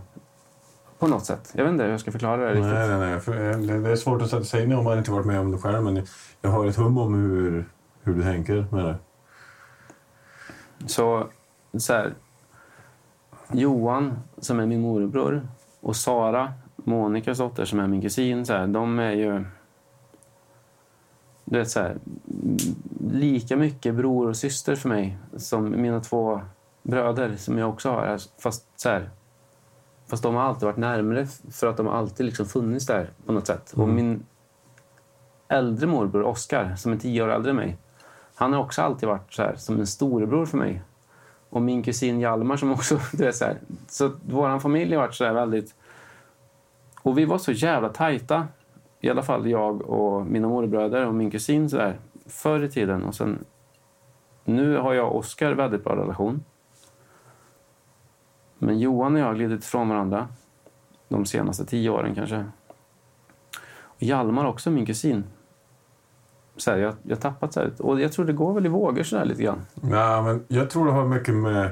på något sätt. Jag vet inte hur jag ska förklara det riktigt. Nej, nej, nej. För, eh, det, är svårt att i om man inte varit med om det själv. Men jag har ett hum om hur, hur du tänker med det. Så, så här, Johan, som är min morbror, och Sara, Monikas dotter, som är min kusin, så här, de är ju... Du vet, så här, lika mycket bror och syster för mig som mina två bröder, som jag också har. Fast, så här, fast de har alltid varit närmare för att de har alltid liksom funnits där på något sätt. Och min äldre morbror, Oskar, som är tio år äldre än mig, han har också alltid varit så här, som en storebror för mig. Och min kusin Hjalmar som också... Du vet, så här. så vår familj har varit så väldigt... Och vi var så jävla tajta. I alla fall jag och mina morbröder och min kusin så där, förr i tiden. Och sen, nu har jag och Oskar väldigt bra relation. Men Johan och jag har glidit ifrån varandra de senaste tio åren kanske. Och Hjalmar också, min kusin. Så här, jag har tappat så här. Och jag tror det går väl i vågor så där lite grann. Ja, men jag tror det har mycket med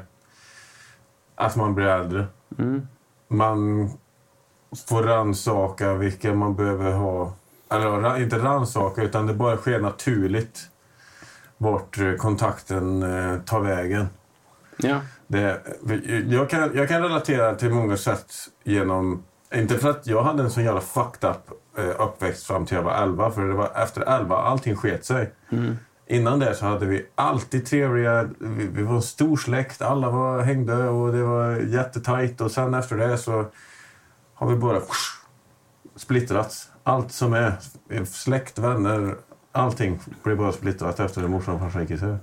att man blir äldre. Mm. Man får rannsaka vilka man behöver ha. Eller inte rannsaka, utan det bara sker naturligt vart eh, kontakten eh, tar vägen. Ja. Det, jag, kan, jag kan relatera till många sätt genom... Inte för att jag hade en sån jävla fucked up eh, uppväxt fram till jag var 11. För det var efter 11 allting sket sig. Innan det så hade vi alltid trevliga... Vi, vi var en stor släkt. Alla var, hängde och det var jättetajt. Och sen efter det så har vi bara splittrats. Allt som är släkt, vänner, allting blir bara splittrat efter att morsan och farsan gick isär.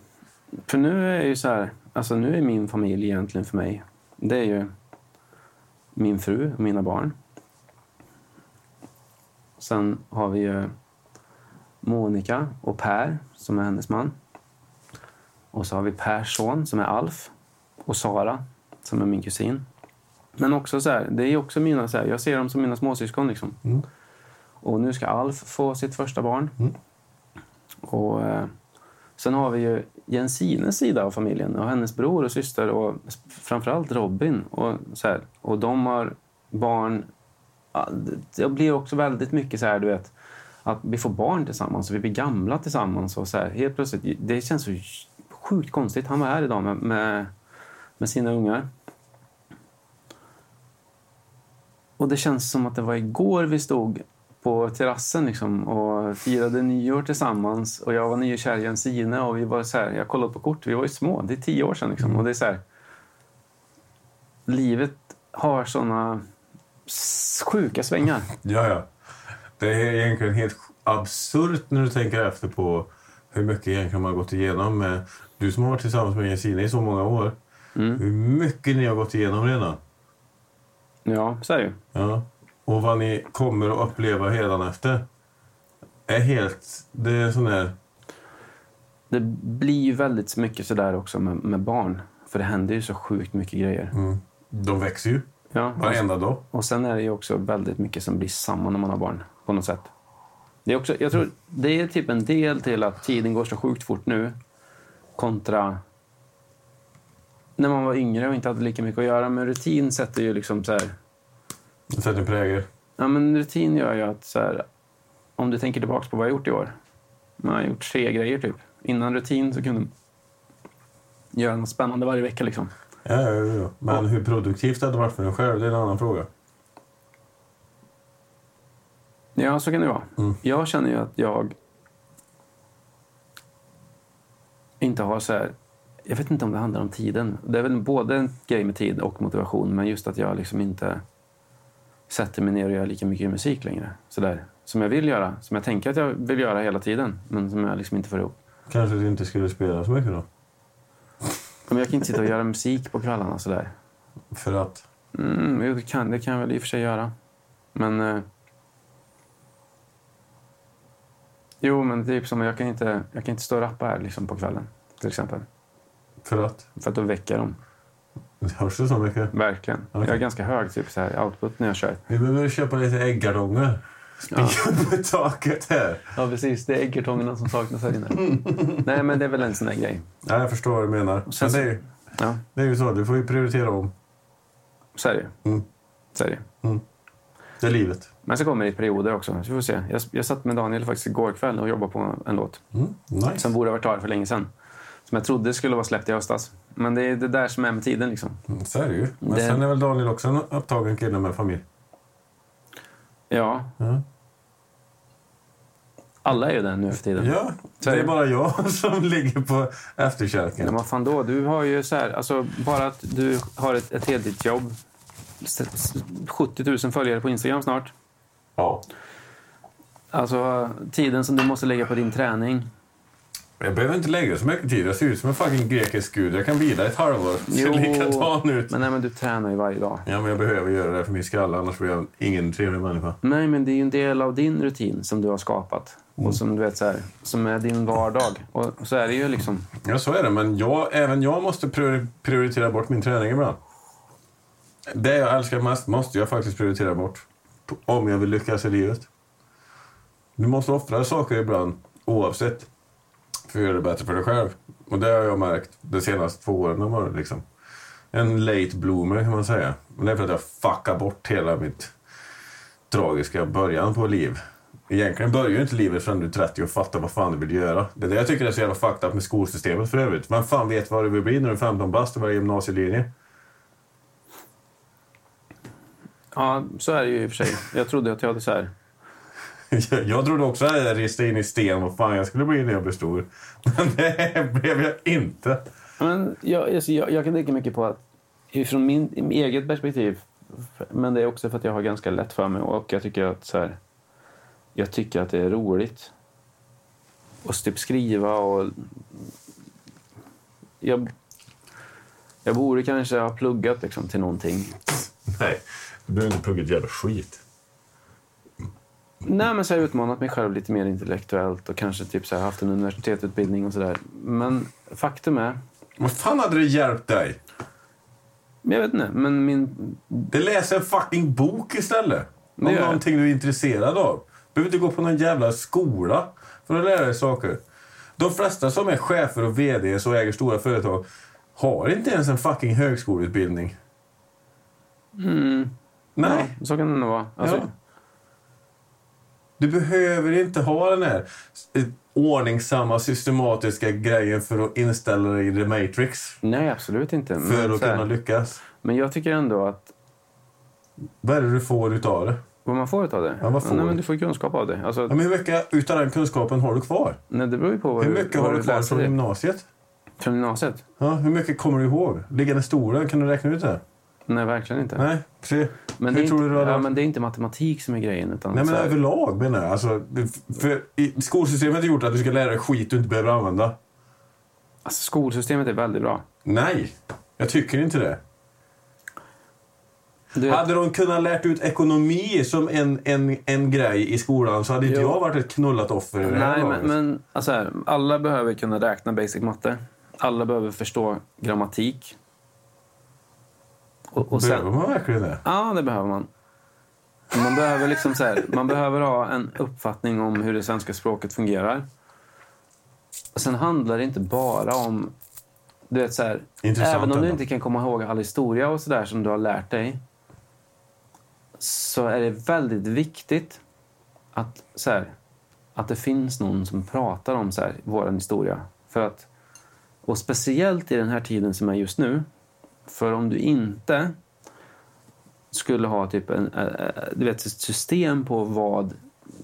För nu är ju så här, alltså nu är min familj egentligen för mig, det är ju min fru och mina barn. Sen har vi ju Monica och Per som är hennes man. Och så har vi Pers son som är Alf och Sara som är min kusin. Men också så här, det är också mina, så här, jag ser dem som mina småsyskon liksom. Mm. Och nu ska Alf få sitt första barn. Mm. Och eh, sen har vi ju Jensines sida av familjen och hennes bror och syster och framförallt Robin. Och, så här, och de har barn. Det blir också väldigt mycket så här, du vet, att vi får barn tillsammans och vi blir gamla tillsammans. Och så här, helt plötsligt, det känns så sjukt konstigt. Han var här idag med, med, med sina ungar. Och det känns som att det var igår vi stod på terrassen liksom, och firade nyår tillsammans. Och jag var nykär i Jensine och vi var så här, jag kollade på kort, vi var ju små, det är tio år sedan. Liksom, och det är så här, livet har såna sjuka svängar. Ja, ja. Det är egentligen helt absurt när du tänker efter på hur mycket egentligen man har gått igenom. Med, du som har varit tillsammans med Jensine i så många år. Mm. Hur mycket ni har gått igenom redan. Ja, så är det ju. Ja. Och vad ni kommer att uppleva efter är helt... Det är en sån här... Det blir ju väldigt mycket sådär också med, med barn. För det händer ju så sjukt mycket grejer. Mm. De växer ju Ja, varenda dag. Och sen är det ju också väldigt mycket som blir samma när man har barn. På något sätt. Det är, också, jag tror det är typ en del till att tiden går så sjukt fort nu. Kontra när man var yngre och inte hade lika mycket att göra. Men rutin sätter ju liksom så här... Sätter prägel. Ja, men rutin gör ju att så här, om du tänker tillbaka på vad jag gjort i år. Man har gjort tre grejer typ. Innan rutin så kunde man göra något spännande varje vecka liksom. Ja, ja, ja. Men hur produktivt det hade varit för en själv, det är en annan fråga. Ja, så kan det vara. Mm. Jag känner ju att jag inte har så här... Jag vet inte om det handlar om tiden. Det är väl både en grej med tid och motivation, men just att jag liksom inte sätter mig ner och gör lika mycket musik längre. Så där. Som jag vill göra, som jag tänker att jag vill göra hela tiden, men som jag liksom inte får ihop. Kanske du inte skulle spela så mycket då? Men jag kan inte sitta och göra musik på kvällarna sådär. För att? Mm, jo, det, kan, det kan jag väl i och för sig göra. Men... Eh, jo, men typ som jag kan inte, jag kan inte stå och rappa här liksom på kvällen. Till exempel. För att? För att då väcker de. Hörs det så mycket? Verkligen. Okej. Jag är ganska hög typ så här, output när jag kör. Vi behöver köpa lite äggardonger. Spika på taket här. Ja, precis. Det är äggkartongerna som saknas här inne. Nej, men det är väl en sån där grej. Ja, jag förstår vad du menar. sen Men det, är, Ja, det är ju så, du får ju prioritera om. så är det. Mm. Så är det ju. Det är livet. Men så kommer det i perioder också. Så vi får se. Jag, jag satt med Daniel faktiskt igår kväll och jobbade på en låt. Mm. Nice. Som borde ha varit klar för länge sedan. Som jag trodde skulle vara släppt i höstas. Men det är det där som är med tiden liksom. Mm, Så är det ju. Men Det- sen är väl Daniel också en upptagen kille med familj? Ja, Ja, alla är ju det nu för tiden. ja det är bara jag som ligger på Men efterkälken. vad fan då? Du har ju så här, alltså bara att du har ett, ett heltidsjobb. s- s- 70 000 följare på Instagram snart. Ja. Alltså tiden som du måste lägga på din träning. Jag behöver inte lägga så mycket tid. Jag ser ut som en fucking grekisk gud. Jag kan vila ett halvår. Ser likadan ut. Men nej, men du tränar ju varje dag. Ja, men jag behöver göra det för min skalle. Annars blir jag ingen trevlig människa. Nej, men det är ju en del av din rutin som du har skapat. Och som du vet så här, som är din vardag. Och så är det ju liksom. Ja, så är det. Men jag, även jag måste priori- prioritera bort min träning ibland. Det jag älskar mest måste jag faktiskt prioritera bort. Om jag vill lyckas i livet. Du måste offra saker ibland, oavsett. För att göra det bättre för dig själv. Och det har jag märkt de senaste två åren. liksom en late bloomer kan man säga. Men det är för att jag fuckar bort hela mitt tragiska början på liv. Egentligen börjar ju inte livet förrän du är 30 och fattar vad fan du vill göra. Det är det jag tycker är så jävla fucked up med skolsystemet för övrigt. Vem fan vet vad du vill bli när du är 15 bast och väljer gymnasielinje? Ja, så är det ju i och för sig. Jag trodde att jag hade så här. Jag trodde också att jag ristade in i sten vad fan jag skulle bli när jag blev stor. Men det blev jag inte. Men jag, alltså, jag, jag kan tänka mycket på att från min, min eget perspektiv, men det är också för att jag har ganska lätt för mig och jag tycker att så här, jag tycker att det är roligt. Och typ skriva och... Jag, jag borde kanske ha pluggat liksom, till någonting. Nej, du behöver inte plugga ett jävla skit. Nej, men så har jag utmanat mig själv lite mer intellektuellt och kanske typ så här haft en universitetsutbildning och sådär. Men faktum är... Vad fan hade det hjälpt dig? Jag vet inte, men min... Det läser en fucking bok istället. Om Det någonting du är intresserad av. Du behöver inte gå på någon jävla skola för att lära dig saker. De flesta som är chefer och VD och äger stora företag har inte ens en fucking högskoleutbildning. Nej. Ja, så kan det nog vara. Alltså, Ja. Du behöver inte ha den här ordningsamma, systematiska grejen för att inställa dig i the matrix. Nej, absolut inte. För Men, att så här, kunna lyckas. men jag tycker ändå att Vad är det du får utav det? vad man får av det. Ja, vad får nej, du? men du får kunskap av det. Alltså, Ja, men hur mycket utav den kunskapen har du kvar? nej, det beror ju på vad Hur du, mycket vad har du kvar från det. gymnasiet? Från gymnasiet? Ja, hur mycket kommer du ihåg? Liggande stolen, kan du räkna ut det? Nej, verkligen inte. Nej, se. Men, hur det är tror inte, du hade ja, men det är inte matematik som är grejen. Utan Nej, men här, överlag menar jag. Alltså, för skolsystemet har gjort att du ska lära dig skit du inte behöver använda. alltså, skolsystemet är väldigt bra. Nej, jag tycker inte det. Du Hade de kunnat lärt ut ekonomi som en, en, en grej i skolan så hade inte Jo. jag varit ett knullat offer här nej, men, men alltså här, alla behöver kunna räkna basic matte. Alla behöver förstå grammatik. Och, och Behöver sen, man verkligen det? ja, det behöver man. Man behöver, liksom så här, man behöver ha en uppfattning om hur det svenska språket fungerar. Och sen handlar det inte bara om... Du vet, så här, även om du inte kan komma ihåg all historia och sådär som du har lärt dig så är det väldigt viktigt att, så här, att det finns någon som pratar om så här, vår historia. För att, och speciellt i den här tiden som är just nu. För om du inte skulle ha typ en, eh, eh, du vet, ett system på vad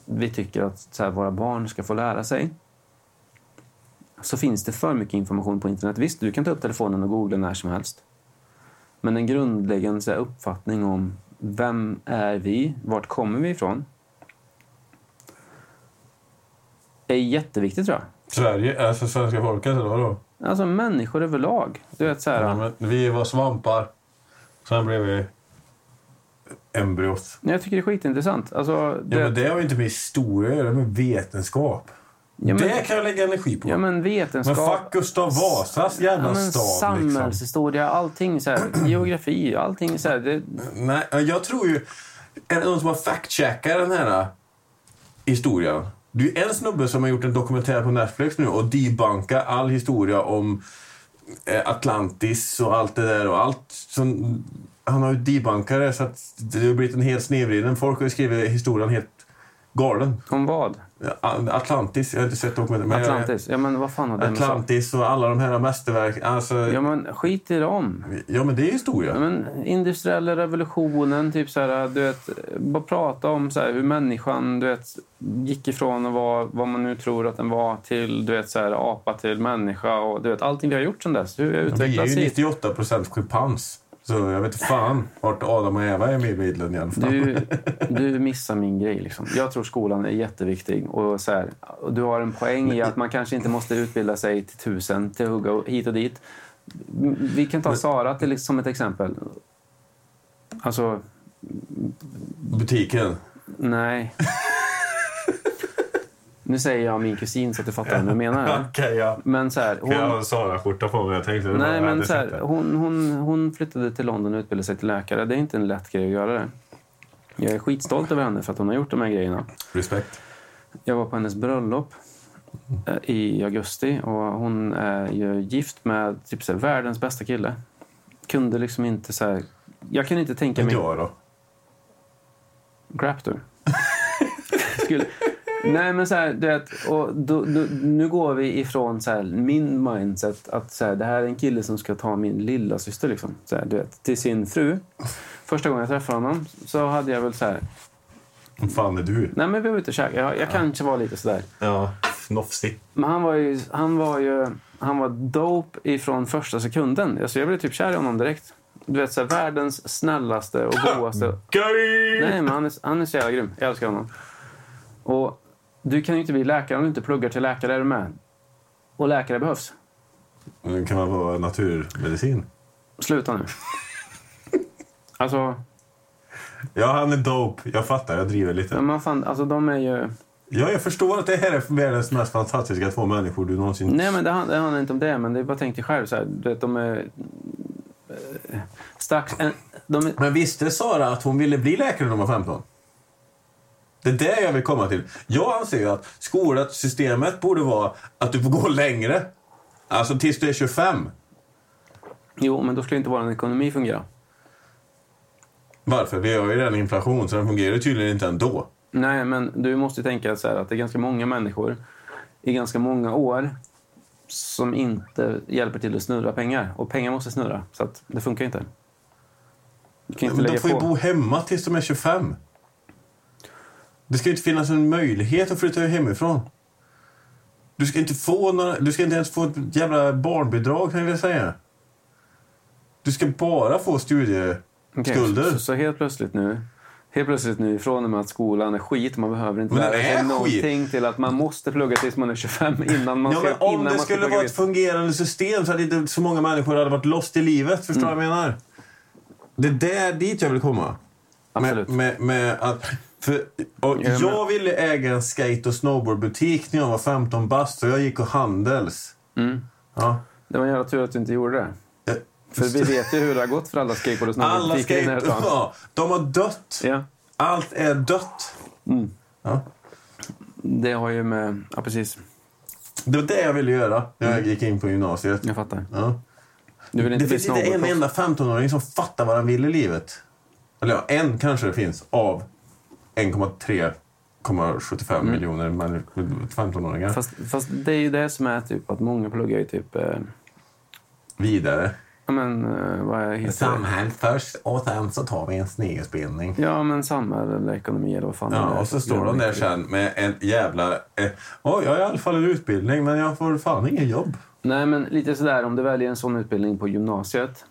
vi tycker att så här, våra barn ska få lära sig så finns det för mycket information på internet. Visst, du kan ta upp telefonen och googla när som helst. Men en grundläggande så här, uppfattning om vem är vi, vart kommer vi ifrån är jätteviktigt tror jag. Sverige, alltså svenska folket eller vadå? Alltså människor överlag. Du vet så här, Ja, men vi var svampar. Sen blev vi embryot. Jag tycker det är skitintressant. Alltså, det, Ja, men det har ju inte med historia att göra, med vetenskap. Ja, men- det kan jag lägga energi på. ja, men men vetenskap... fuck Gustav Vasas jävla ja, men stad. Liksom. samhällshistoria, allting så här, geografi, allting så här. Det, Nej, jag tror ju... Är det någon som har fact-checkat den här äh, historien? Det är ju en snubbe som har gjort en dokumentär på Netflix nu och debunkar all historia om eh, Atlantis och allt det där och allt som... Han har ju debunkat det så att det har blivit en helt snedvriden. Folk har ju skrivit historien helt galen. om vad? Atlantis, jag har inte sett dokumentären. Atlantis? Ja, men vad fan har det? Atlantis och alla de här mästerverken. Alltså, Ja, ja. men skit i dem. men det är historia. Ja, men industriella revolutionen, typ så här, du vet, bara prata om så här, hur människan du vet, gick ifrån att vara vad man nu tror att den var till du vet, så här, apa till människa. Och, du vet, allting vi har gjort sedan dess. Hur vi har Vi är utvecklats ju hit. 98 procent schimpans. Så jag vet fan vart Adam och Eva är med i bilden fall. Du, du missar min grej. Liksom. Jag tror skolan är jätteviktig. Och så här, du har en poäng i att man kanske inte måste utbilda sig till tusen till hugga hit och dit. Vi kan ta Sara till, som ett exempel. Alltså, Butiken. nej. Nu säger jag min kusin så att du fattar vad jag menar. Okej, ja. Men så här, Jag har hon, en Sara-skjorta på mig. Jag tänkte nej, men så här, hon, hon, hon flyttade till London och utbildade sig till läkare. Det är inte en lätt grej att göra det. Jag är skitstolt över henne för att hon har gjort de här grejerna. Respekt. Jag var på hennes bröllop eh, i augusti och hon är ju gift med typ så här, världens bästa kille. Kunde liksom inte så här, Jag kan inte tänka Men mig... jag då? Graptor. Skulle... Nej men så här, du vet, och då, då, nu går vi ifrån så här, min mindset att så här, det här är en kille som ska ta min lilla syster liksom, så här, du vet, till sin fru. Första gången jag träffade honom så hade jag väl så här, Vad fan är du? nej men vi var ute och käkade. Jag, jag kanske var lite sådär. Ja, nofsig. Men han var ju, han var ju han var dope ifrån första sekunden. Alltså jag blev typ kär i honom direkt. Du vet, så här, världens snällaste och godaste. Nej, men han är, han är så jävla grym. Jag älskar honom. Och du kan ju inte bli läkare om du inte pluggar till läkare, är du med? Och läkare behövs. Det kan man vara naturmedicin. Sluta nu. alltså, Ja, han är dope. Jag fattar, jag driver lite. men man fan, alltså de är ju... Ja, jag förstår att det här är världens mest fantastiska två människor du någonsin... Nej, men det, hand- det handlar inte om det. Men det är bara tänk dig själv. Så här, du vet, de är... eh, Strax... En, de är, Men visste Sara att hon ville bli läkare när hon var 15? Det är det jag vill komma till. Jag anser ju att skolsystemet borde vara att du får gå längre. Alltså tills du är 25. jo, men då skulle inte vår ekonomi fungera. Varför? Vi har ju redan inflation så den fungerar ju tydligen inte ändå. Nej, men du måste tänka så att det är ganska många människor i ganska många år som inte hjälper till att snurra pengar. Och pengar måste snurra, så det funkar inte. Du kan inte Men de får ju på. bo hemma tills de är 25. Det ska inte finnas en möjlighet att flytta hemifrån. Du ska inte få några, du ska inte ens få ett jävla barnbidrag kan jag säga. Du ska bara få studieskulder. så, så helt plötsligt nu Helt plötsligt nu ifrån och med att skolan är skit, man behöver inte lära sig någonting till att man måste plugga tills man är 25 innan man Ja, ska, om innan det skulle vara ett fungerande system så hade inte så många människor hade varit lost i livet. Förstår du vad jag menar? Det är där dit jag vill komma. Absolut. Med, med, med att, för, jag ville äga en skate och snowboardbutik när jag var 15 bast och jag gick och handels. Mm. Ja. Det var en jävla tur att du inte gjorde det. För vi vet ju hur det har gått för alla skateboard och snowboardbutiker i den här skate... stan. Ja, de har dött. Ja. Allt är dött. Mm. Ja. Det har ju med... Ja, precis. Det var det jag ville göra när Mm. jag gick in på gymnasiet. Jag fattar. Ja. Det finns inte en enda 15-åring som fattar vad han vill i livet. Eller ja, en kanske det finns av 1,3,75 miljoner människor- 15-åringar. Mm. Fast, fast det är ju det som är typ att många pluggar ju typ... Eh, Vidare. ja men, eh, vad heter först och sen så tar vi en snegelspelning. Ja, men samhälle eller ekonomi eller vad fan Ja, och så står de där sen med en jävla... Eh, Oj, jag har i alla fall en utbildning men jag får fan ingen jobb. Nej, men lite sådär, om du väljer en sån utbildning på gymnasiet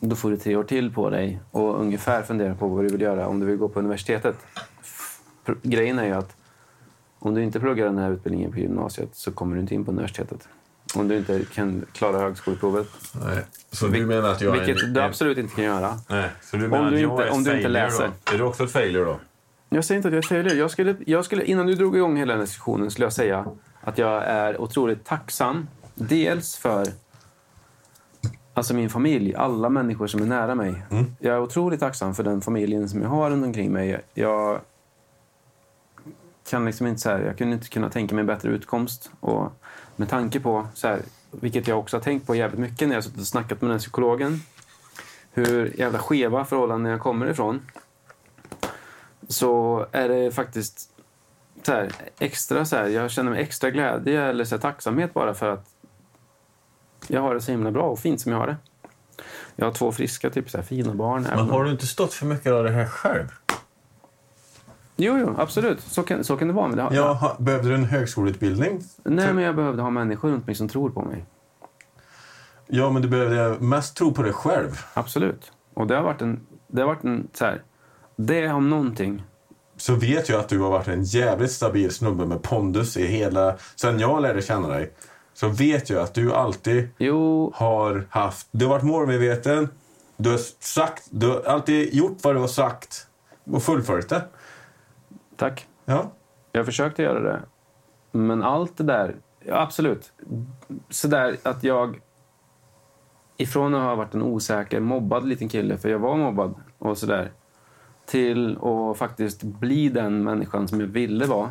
då får du tre år till på dig och ungefär fundera på vad du vill göra om du vill gå på universitetet. Grejen är ju att om du inte pluggar den här utbildningen på gymnasiet så kommer du inte in på universitetet. Om du inte kan klara högskoleprovet, Nej. Så du menar att jag vilket du absolut inte kan göra. Nej, så du menar Om du att jag inte- är om du inte läser. Då? Är du också ett failure då? Jag säger inte att jag är failure. Jag skulle, jag skulle, innan du drog igång hela den här diskussionen skulle jag säga att jag är otroligt tacksam. Dels för alltså min familj, alla människor som är nära mig. Jag är otroligt tacksam för den familjen som jag har runt omkring mig. Jag kan liksom inte så här, jag kunde inte kunna tänka mig en bättre utkomst. Och med tanke på, så här, vilket jag också har tänkt på jävligt mycket när jag har suttit och snackat med den psykologen, hur jävla skeva förhållanden jag kommer ifrån så är det faktiskt så här, extra så här, jag känner mig extra glädje eller så här, tacksamhet bara för att jag har det så himla bra och fint som jag har det. Jag har två friska, typ så här, fina barn. Men har du inte stått för mycket av det här själv? Jo, jo, absolut. Så kan, så kan det vara. Men det har, Ja, ha- behövde du en högskoleutbildning? Nej, men jag behövde ha människor runt mig som tror på mig. Ja, men du behövde mest tro på dig själv. Absolut. Och det har varit en... Det har varit en så här, det om någonting. Så vet jag att du har varit en jävligt stabil snubbe med pondus i hela... Sen jag lärde känna dig så vet jag att du alltid Jo, har haft... Du har varit målmedveten. Du har sagt... Du har alltid gjort vad du har sagt och fullföljt det. tack. Ja. Jag försökte göra det. Men allt det där, ja, absolut. Så där att jag ifrån att ha varit en osäker, mobbad liten kille, för jag var mobbad och sådär, till att faktiskt bli den människan som jag ville vara.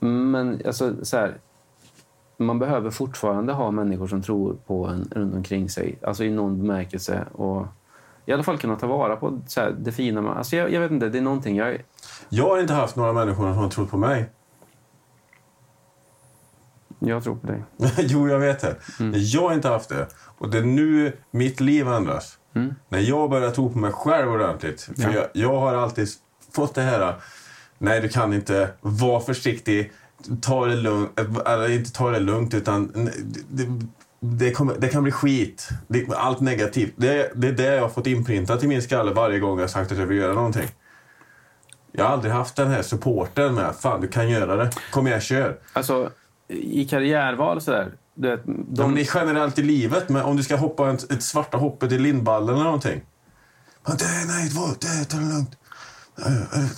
Men alltså så här, man behöver fortfarande ha människor som tror på en runt omkring sig, alltså i någon bemärkelse. Och i alla fall kunna ta vara på så här, det fina. man- Alltså jag, jag vet inte, det är någonting. Jag, Jag har inte haft några människor som har trott på mig. jag tror på dig. jo, jag vet det. Jag har inte haft det. Och det är nu mitt liv ändras. Mm. När jag börjar tro på mig själv ordentligt. För Ja. jag, jag har alltid fått det här... Nej, du kan inte. Var försiktig. Ta det lugnt. Eller inte ta det lugnt, utan... Det, det, kommer, det kan bli skit. Det, allt negativt. Det, det är det jag har fått inprintat i min skalle varje gång jag har sagt att jag vill göra någonting. Jag har aldrig haft den här supporten med fan du kan göra det. Kom igen, kör. Alltså, i karriärval och sådär. De... det är generellt i livet, men om du ska hoppa ett, ett svarta hoppet i Lindballen eller någonting. Men det, nej, det, det, ta det lugnt.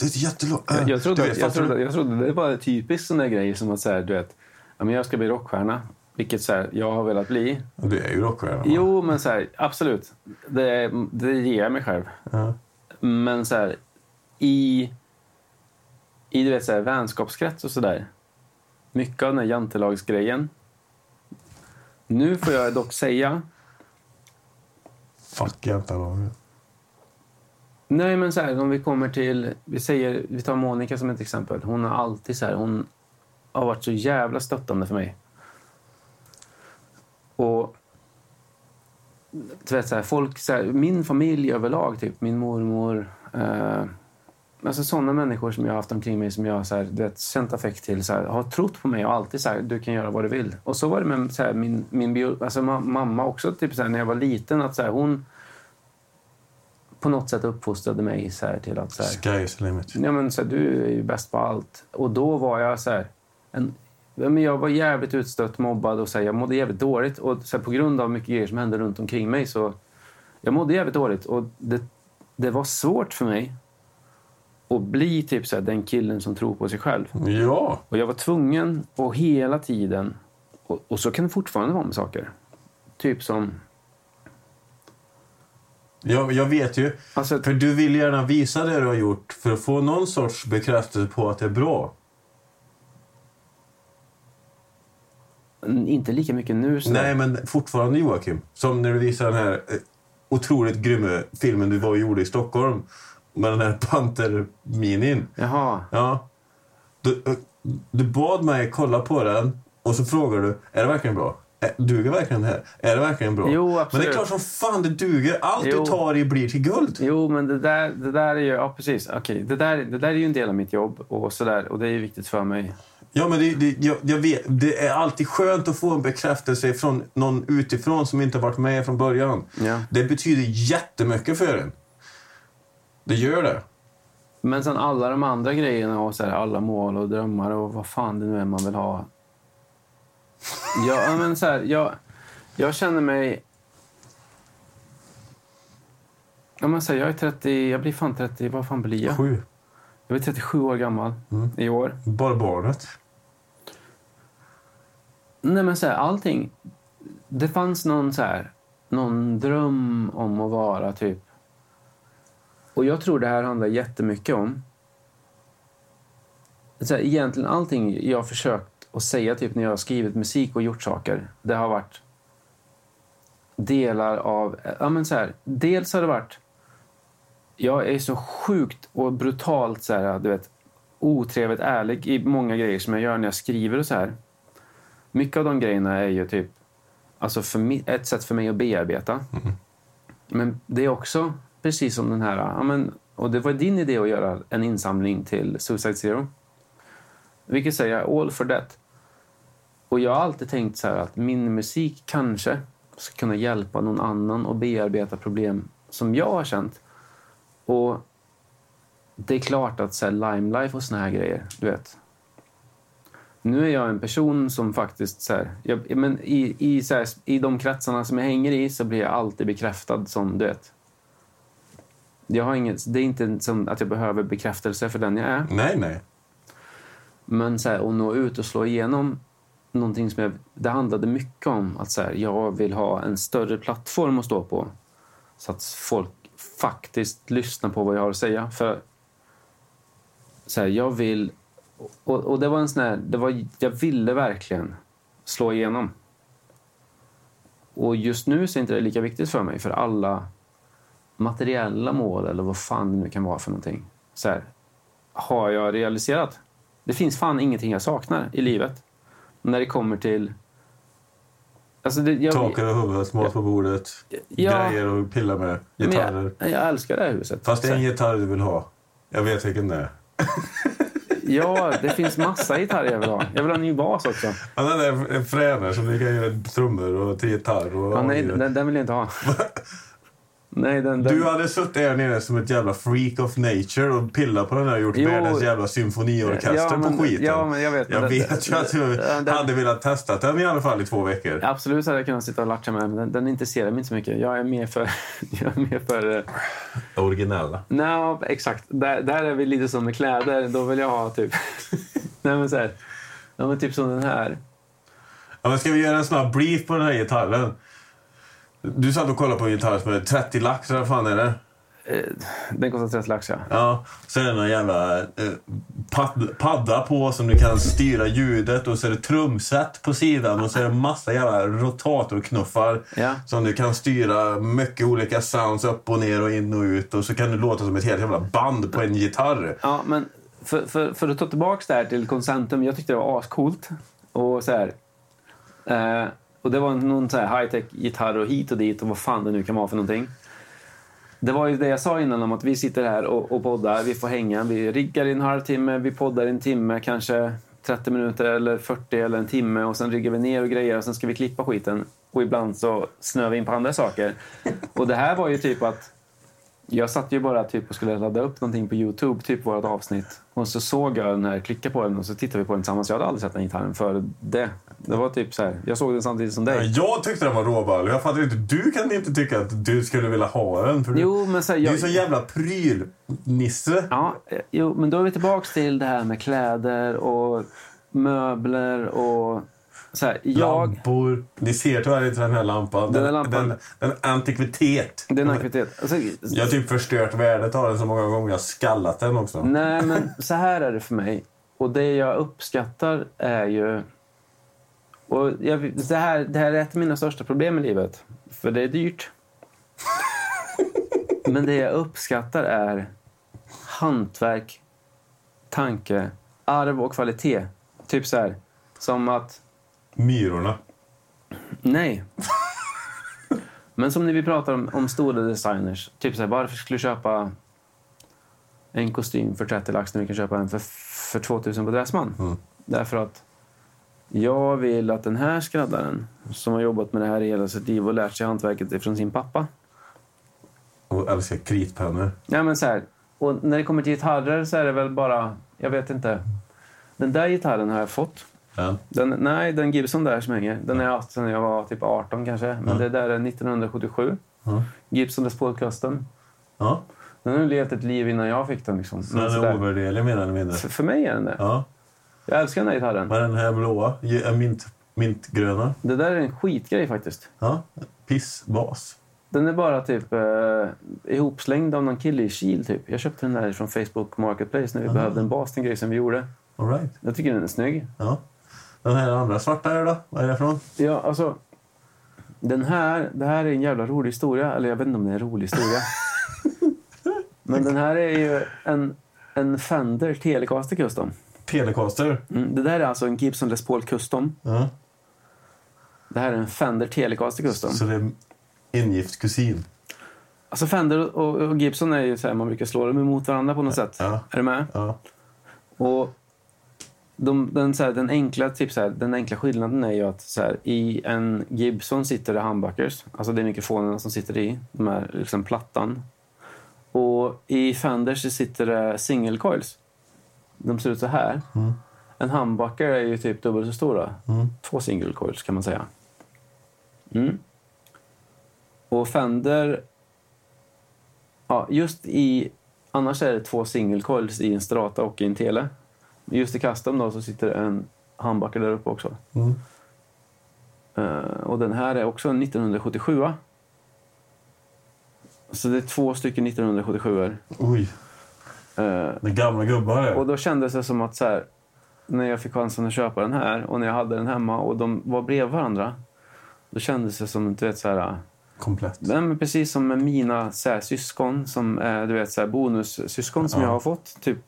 Det är jättelångt. Eh, jag, trodde, vet, jag, trodde, jag trodde det var typiskt sån där grej som att så här, du vet, ja, men jag ska bli rockstjärna. Vilket så här, jag har velat bli. Du är ju rockstjärna. Jo, men så här, absolut. Det, det ger jag mig själv. Ja. Men så här, i, i du vet, så här, vänskapskrets och sådär. Mycket av den här jantelagsgrejen. Nu får jag dock säga Fuck jävlar. Nej, men så här, om vi kommer till... Vi, säger, vi tar Monica som ett exempel. Hon har alltid så här, hon har varit så jävla stöttande för mig. Och... Du vet, så här, folk, så här, min familj överlag, typ min mormor. Eh, alltså sådana människor som jag har haft omkring mig som jag har så här, du vet, känt affekt till. Så här, har trott på mig och alltid så här, du kan göra vad du vill. Och så var det med så här, min, min bio, alltså, ma- mamma också. Typ, så här, när jag var liten, att så här, hon på något sätt uppfostrade mig så här, till att... Så här, Sky is the limit. Ja, men, så här, du är ju bäst på allt. Och då var jag så här... En, men jag var jävligt utstött, mobbad och så här, jag mådde jävligt dåligt. Och så här, på grund av mycket grejer som hände runt omkring mig så... Jag mådde jävligt dåligt och det, det var svårt för mig att bli typ så här, den killen som tror på sig själv. Ja. Och jag var tvungen att hela tiden... Och, och så kan det fortfarande vara med saker. Typ som... Jag, jag vet ju. Alltså, För du vill gärna visa det du har gjort för att få någon sorts bekräftelse på att det är bra. inte lika mycket nu. Så Nej, men fortfarande Joakim. Som när du visar den här eh, otroligt grymma filmen du var och gjorde i Stockholm. Med den här panterminin. Jaha. Ja. Du, eh, du bad mig kolla på den och så frågar du, är det verkligen bra? Duger verkligen det här? Är det verkligen bra? Jo, Men det absolut. är klart som fan det duger. Allt Jo. du tar i blir till guld. Jo, men det där, det där är ju... Ja, precis. Okej, det, där, det där är ju en del av mitt jobb och sådär. Och det är viktigt för mig. Ja, men det, det, jag, jag vet, det är alltid skönt att få en bekräftelse från någon utifrån som inte har varit med från början. Ja. Det betyder jättemycket för en. Det gör det. Men sen alla de andra grejerna och så här, alla mål och drömmar och vad fan det nu är man vill ha. Ja, men så här, jag, jag känner mig... Ja, men så här, jag är 30, jag blir fan 30, vad fan blir jag? Sju. Jag blir 37 år gammal i år. Bara barnet. Nej men så här, allting. Det fanns någon så här, någon dröm om att vara typ. Och jag tror det här handlar jättemycket om. Så här, egentligen allting jag försökt att säga typ när jag har skrivit musik och gjort saker. Det har varit delar av, ja men så här, dels har det varit jag är så sjukt och brutalt så här, du vet, otrevligt ärlig i många grejer som jag gör när jag skriver och så här. Mycket av de grejerna är ju typ alltså för ett sätt för mig att bearbeta. Men det är också precis som den här... Ja, men, och det var din idé att göra en insamling till Suicide Zero. Vilket säger all for that. Och jag har alltid tänkt så här att min musik kanske ska kunna hjälpa någon annan att bearbeta problem som jag har känt. Och det är klart att så här, limelife och såna här grejer, du vet. Nu är jag en person som faktiskt... Så här, jag, men i, i, så här, I de kretsarna som jag hänger i så blir jag alltid bekräftad som, du vet. Jag har inget, det är inte som att jag behöver bekräftelse för den jag är. Nej, nej. Men så här, att nå ut och slå igenom någonting som jag... Det handlade mycket om att så här, jag vill ha en större plattform att stå på. Så att folk faktiskt lyssnar på vad jag har att säga. För så här, jag vill... Och, och det var en sån här... Det var, jag ville verkligen slå igenom. Och just nu så är inte det lika viktigt för mig. För alla materiella mål, eller vad fan det nu kan vara för någonting. Så här, har jag realiserat. Det finns fan ingenting jag saknar i livet. När det kommer till... Alltså det, jag, Tak över huvudet, mat på bordet, Ja. grejer att pilla med, gitarrer. jag, jag älskar det här huset. Fast det är en gitarr du vill ha. Jag vet vilken det är. Ja, det finns massa gitarrer jag vill ha. Jag vill ha en ny bas också. Ja, den är en fräner som du kan göra trummor och till gitarr. Och Ja, nej, den, den vill jag inte ha. Nej, den, den, Du hade suttit där nere som ett jävla freak of nature och pillat på den där och gjort Jo. världens jävla symfoniorkester Ja, men- på skiten. ja, men jag vet, jag det- vet ju att du den- hade velat testa den i alla fall i två veckor. Absolut hade jag kunnat sitta och latcha med, men den, den intresserar mig inte så mycket. Jag är mer för... Jag är mer för eh, Originella. Nej, exakt. Där, där är vi lite som med kläder. Då vill jag ha typ... Nej, men så här. Ja, men typ som den här. Ja, men ska vi göra en snabb brief på den här gitarren? Du satt och kollade på en gitarr som är 30 lax, eller vad fan är det? Eh, Den kostar 30 lax, ja. Ja, så är det någon jävla eh, pad, padda på som du kan styra ljudet och så är det trumset på sidan och så är det massa jävla rotatorknuffar Ja. som du kan styra mycket olika sounds upp och ner och in och ut och så kan du låta som ett helt jävla band på en gitarr. Ja, men för, för, för att ta tillbaka det här till Concentum. Jag tyckte det var ascoolt. Och så här. Eh, och det var någon så här high-tech gitarr och hit och dit och vad fan det nu kan vara för någonting. Det var ju det jag sa innan om att vi sitter här och, och poddar. Vi får hänga. Vi riggar i en halvtimme, vi poddar i en timme, kanske 30 minuter eller 40 eller en timme och sen riggar vi ner och grejer och sen ska vi klippa skiten. Och ibland så snöar vi in på andra saker. Och det här var ju typ att jag satt ju bara typ och skulle ladda upp någonting på Youtube, typ vårt avsnitt. Och så såg jag den här, klickade på den och så tittade vi på den tillsammans. Jag hade aldrig sett den gitarren före det. Det var typ så här, jag såg den samtidigt som dig. Jag tyckte den var råball. Jag fattar inte. Du kan inte tycka att du skulle vilja ha den. För Jo, men så här, Du är jag, så jävla prylnisse. Ja, eh, jo, men då är vi tillbaks till det här med kläder och möbler och så här, jag... Lampor. Ni ser tyvärr inte den här lampan. Den här lampan. Den, den antikvitet. Det är en aktivitet. Alltså, Jag har typ förstört värdet av den så många gånger. Jag har skallat den också. Nej, men så här är det för mig. Och det jag uppskattar är ju... Och jag, det, här, det här är ett av mina största problem i livet. För det är dyrt. Men det jag uppskattar är hantverk, tanke, arv och kvalitet. Typ så här, som att... Myrorna. Nej. Men som när vi pratar om, om stora designers. Typ så här, varför skulle du köpa en kostym för 30 lax när vi kan köpa en för, för 2000 på Dressman? Mm. Därför att jag vill att den här skräddaren som har jobbat med det här i hela sitt liv och lärt sig hantverket ifrån sin pappa. Och älskar kritpennor. Ja, men så här, och när det kommer till gitarrer så är det väl bara, jag vet inte. Den där gitarren har jag fått. Ja. Den, nej, den Gibson där som hänger, den har jag haft sedan jag var typ 18 kanske. Men det där är 1977. Ja. Gibson Les Paul Custom. ja. Den har levt ett liv innan jag fick den. Liksom. Så den är ovärderlig mer eller mindre. för, för mig är den det. Ja. Jag älskar den här gitarren. Men den här blåa, är mint, mintgröna. Det där är en skitgrej faktiskt. Ja. Pissbas. Den är bara typ eh, ihopslängd av någon kille i Kil. Typ. Jag köpte den där från Facebook Marketplace när vi behövde en bas till en grej som vi gjorde. All right. Jag tycker den är snygg. Ja. Den här andra svarta här då? Vad är det för någon? Ja, alltså. Den här, det här är en jävla rolig historia. Eller jag vet inte om det är en rolig historia. Men den här är ju en, en Fender Telecaster Custom. Telecaster. Mm, det där är alltså en Gibson Les Paul Custom. Ja. Det här är en Fender Telecaster Custom. Så det är ingift kusin. Alltså Fender och, och Gibson är ju så här, man brukar slå dem emot varandra på något sätt. Ja. Är du med? Ja. Och de, den, så här, den, enkla, typ så här, den enkla skillnaden är ju att så här, i en Gibson sitter det humbuckers. Alltså det är mikrofonerna som sitter i. De här liksom plattan. Och i Fenders sitter det single coils. De ser ut så här. Mm. En humbucker är ju typ dubbelt så stora. Mm. Två single coils kan man säga. Mm. Och Fender... Ja, just i... Annars är det två single coils i en Strata och i en Tele. Just i Custom då så sitter en humbucker där uppe också. Mm. Eh, och den här är också en 1977. Så det är två stycken 1977 Oj, det är gamla gubbar. Och då kändes det som att så här, när jag fick chansen att köpa den här och när jag hade den hemma och de var bredvid varandra. Då kändes det som du vet, så här, Komplett. nej, men precis som med mina så här, syskon som är du vet, så här, bonussyskon som Ja. jag har fått. Typ.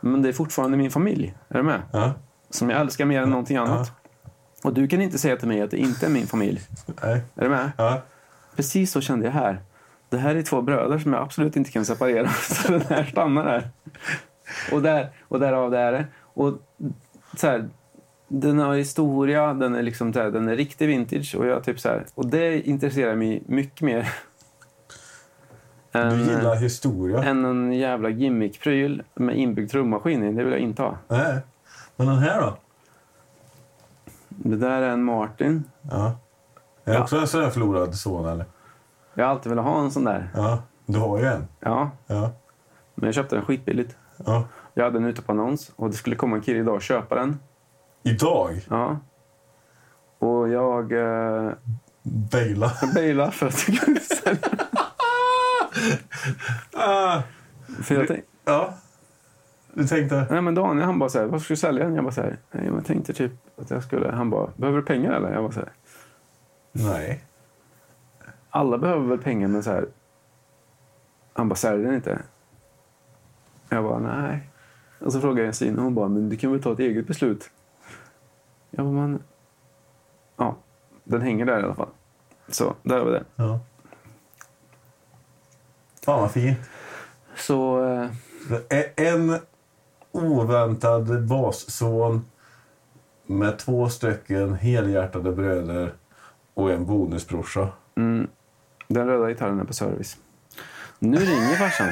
Men det är fortfarande min familj. Är du med? Ja. Som jag älskar mer än någonting annat. Och du kan inte säga till mig att det inte är min familj. Nej. Är du med? Ja. Precis så kände jag här. Det här är två bröder som jag absolut inte kan separera. Så den här stannar där. Och, där, och därav det är det. Och så här, den har historia, den är, liksom här, den är riktig vintage. Och, jag typ så här, och det intresserar mig mycket mer En, Du gillar historia. en, en jävla gimmickpryl med inbyggd trummaskin i, det vill jag inte ha. Nej. Men den här då? Det där är en Martin. Ja. Är det Ja. också en sån förlorad son eller? Jag har alltid velat ha en sån där. Ja. Du har ju en. Ja, Ja. men jag köpte den skitbilligt. ja. Jag hade den ute på annons och det skulle komma en kille idag och köpa den. Idag? Ja. Och jag eh, Baila. bailade för att jag kunde sälja Ah. För jag tänkte, Ja. Du tänkte? nej men Daniel han bara så här, varför ska du sälja den? Jag bara så här, nej men jag tänkte typ att jag skulle, han bara, behöver du pengar eller? Jag bara så här, Nej. Alla behöver väl pengar men så här, han bara, säljer den inte? Jag bara, nej. Och så frågade jag Jensine och hon bara, men du kan väl ta ett eget beslut? Jag bara, men, ja, den hänger där i alla fall. Så, där har vi det. Ja. Fan vad fint. Så, eh, En oväntad basson med två stycken helhjärtade bröder och en bonusbrorsa. mm, den röda gitarren är på service. Nu ringer farsan.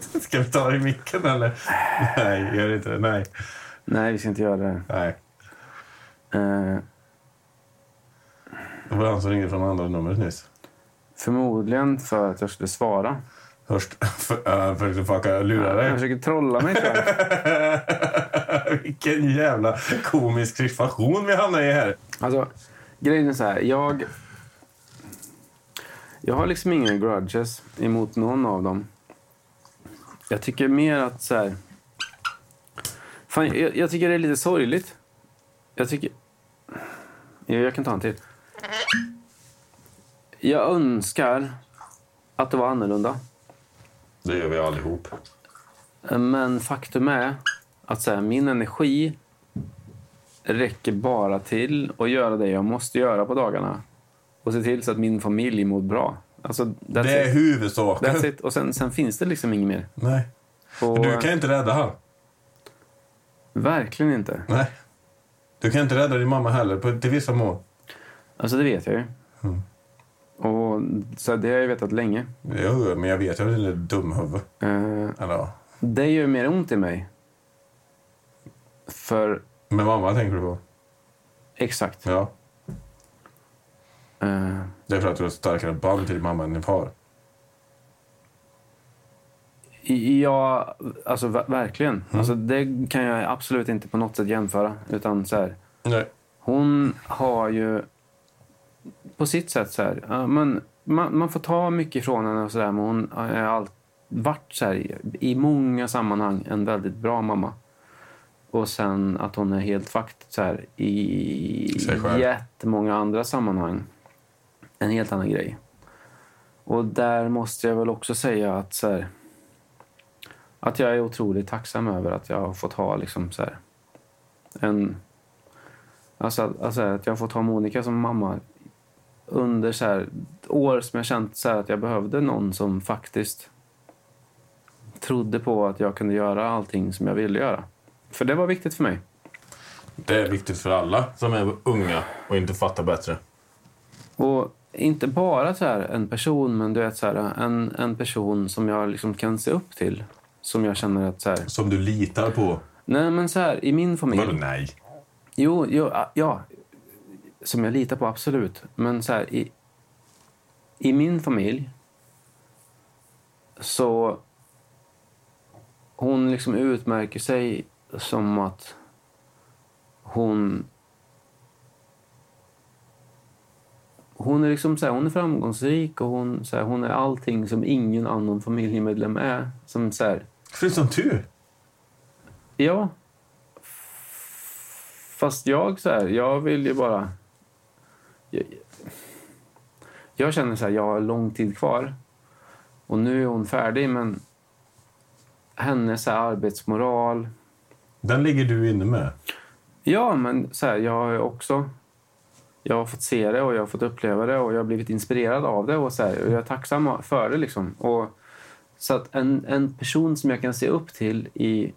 Ska vi ta i micken eller? Nej, gör inte det. Nej. Nej, vi ska inte göra det. Nej. Eh, Det var han som ringde från andra numret nyss. förmodligen för att jag skulle svara. Först för, äh, försökte fucka lura Jag dig. försöker trolla mig. Vilken jävla komisk situation vi hamnar i här. Alltså, grejen är så här. Jag, jag har liksom inga grudges emot någon av dem. Jag tycker mer att så här... Fan, jag, jag tycker det är lite sorgligt. Jag tycker... Jag, jag kan ta en till. Jag önskar att det var annorlunda. Det gör vi allihop. Men faktum är att så här, min energi räcker bara till att göra det jag måste göra på dagarna. Och se till så att min familj mår bra. Alltså, Det är it. huvudsaken. That's it. Och sen, sen finns det liksom inget mer. Nej. Och, Du kan inte rädda han. Verkligen inte. Nej. Du kan inte rädda din mamma heller, på, till vissa mål. Alltså det vet jag ju. Mm. Och så det har jag vetat länge. Jo, men jag vet ju att du är dumhuvud. Eh, Eller det gör mer ont i mig. För Men mamma tänker du på? exakt. Ja. Eh, Det är för att du har ett starkare band till din mamma än din far. Ja, alltså ver- verkligen. Alltså, det kan jag absolut inte på något sätt jämföra. Utan så här, Nej. hon har ju på sitt sätt så här, ja, men man, man får ta mycket ifrån henne och så där, men hon har allt, varit så här, i många sammanhang en väldigt bra mamma. Och sen att hon är helt fakt så här, i jättemånga andra sammanhang. En helt annan grej. Och där måste jag väl också säga att så här, att jag är otroligt tacksam över att jag har fått ha liksom så här, en... Alltså, alltså att jag har fått ha Monica som mamma under så här, år som jag känt så här, att jag behövde någon som faktiskt trodde på att jag kunde göra allting som jag ville göra. För det var viktigt för mig. Det är viktigt för alla som är unga och inte fattar bättre. Och inte bara så här, en person, men du vet, så här, en, en person som jag liksom kan se upp till. Som jag känner att så här, Som du litar på. nej men så här, i min familj. Vadå nej? Jo, jo ja. Som jag litar på, absolut. Men så här, i, i min familj så... Hon liksom utmärker sig som att hon... Hon är liksom så här, hon är framgångsrik och hon, så här, hon är allting som ingen annan familjemedlem är. Som så här, Förutom du. Ja. Fast jag så här, jag vill ju bara... Jag, jag känner så här, jag har lång tid kvar. Och nu är hon färdig, men hennes så här, arbetsmoral... Den ligger du inne med. Ja, men så här, jag har också... Jag har fått se det och jag har fått uppleva det och jag har blivit inspirerad av det. Och, så här, och jag är tacksam för det. Liksom. Och, så att en, en person som jag kan se upp till i...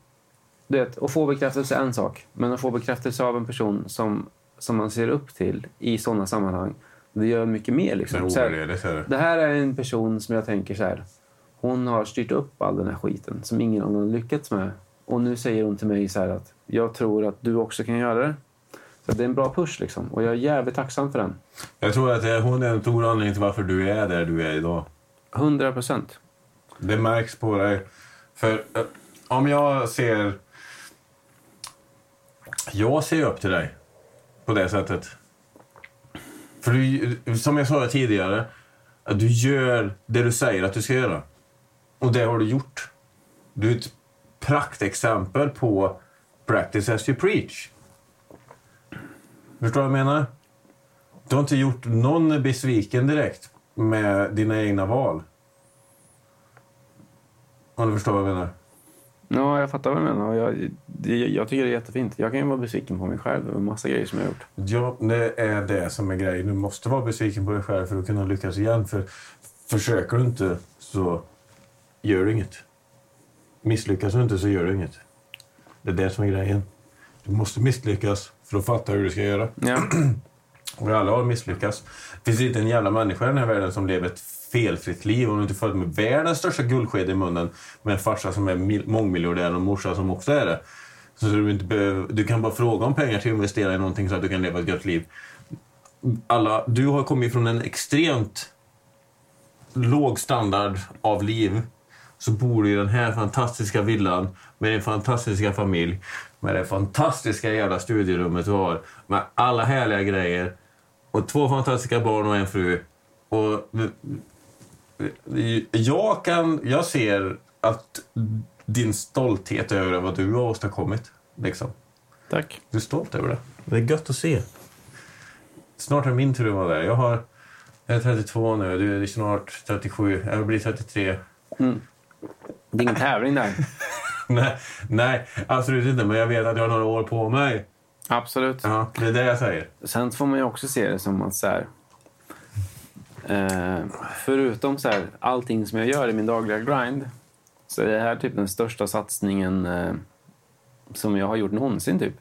Du vet, att få bekräftelse är en sak. Men att få bekräftelse av en person som, som man ser upp till i sådana sammanhang, det gör mycket mer. Liksom. Så här, det. här är en person som jag tänker så här. hon har styrt upp all den här skiten som ingen annan lyckats med. Och nu säger hon till mig så här att jag tror att du också kan göra det. Det är en bra push liksom. Och jag är jävligt tacksam för den. Jag tror att det- hon är en stor anledning till varför du är där du är idag. 100 procent. Det märks på dig. För eh, om jag ser... Jag ser upp till dig på det sättet. För du, som jag sa tidigare, att du gör det du säger att du ska göra. Och det har du gjort. Du är ett praktexempel på practice as you preach. Förstår du vad jag menar? Du har inte gjort någon besviken direkt med dina egna val. Om du förstår vad jag menar. Ja, jag fattar vad du menar. Jag, jag tycker det är jättefint. Jag kan ju vara besviken på mig själv över massa grejer som jag har gjort. Ja, det är det som är grejen. Du måste vara besviken på dig själv för att kunna lyckas igen. För försöker du inte så gör du inget. Misslyckas du inte så gör du inget. Det är det som är grejen. Du måste misslyckas för att fatta hur du ska göra. Ja, Och alla har misslyckats. Det finns inte en jävla människa i den här världen som lever ett felfritt liv. Om du inte född med världens största guldsked i munnen med en farsa som är mil- mångmiljardär och en morsa som också är det. Så du, inte behöver, du kan bara fråga om pengar till att investera i någonting så att du kan leva ett gott liv. Alla, du har kommit från en extremt låg standard av liv. Så bor du i den här fantastiska villan med din fantastiska familj. Med det fantastiska jävla studierummet du har. Med alla härliga grejer. Och två fantastiska barn och en fru. Och jag, kan, jag ser att din stolthet över vad du har åstadkommit. Liksom. tack. Du är stolt över det. Det är gött att se. Snart är min tur att vara där. Jag, har, jag är 32 nu, du är snart 37. Jag blir 33. Det är ingen tävling där. nej, nej, absolut inte. Men jag vet att jag har några år på mig. Absolut. Ja, det är det jag säger. Sen får man ju också se det som att så här, eh, förutom så här, allting som jag gör i min dagliga grind så är det här typ den största satsningen eh, som jag har gjort någonsin. Typ.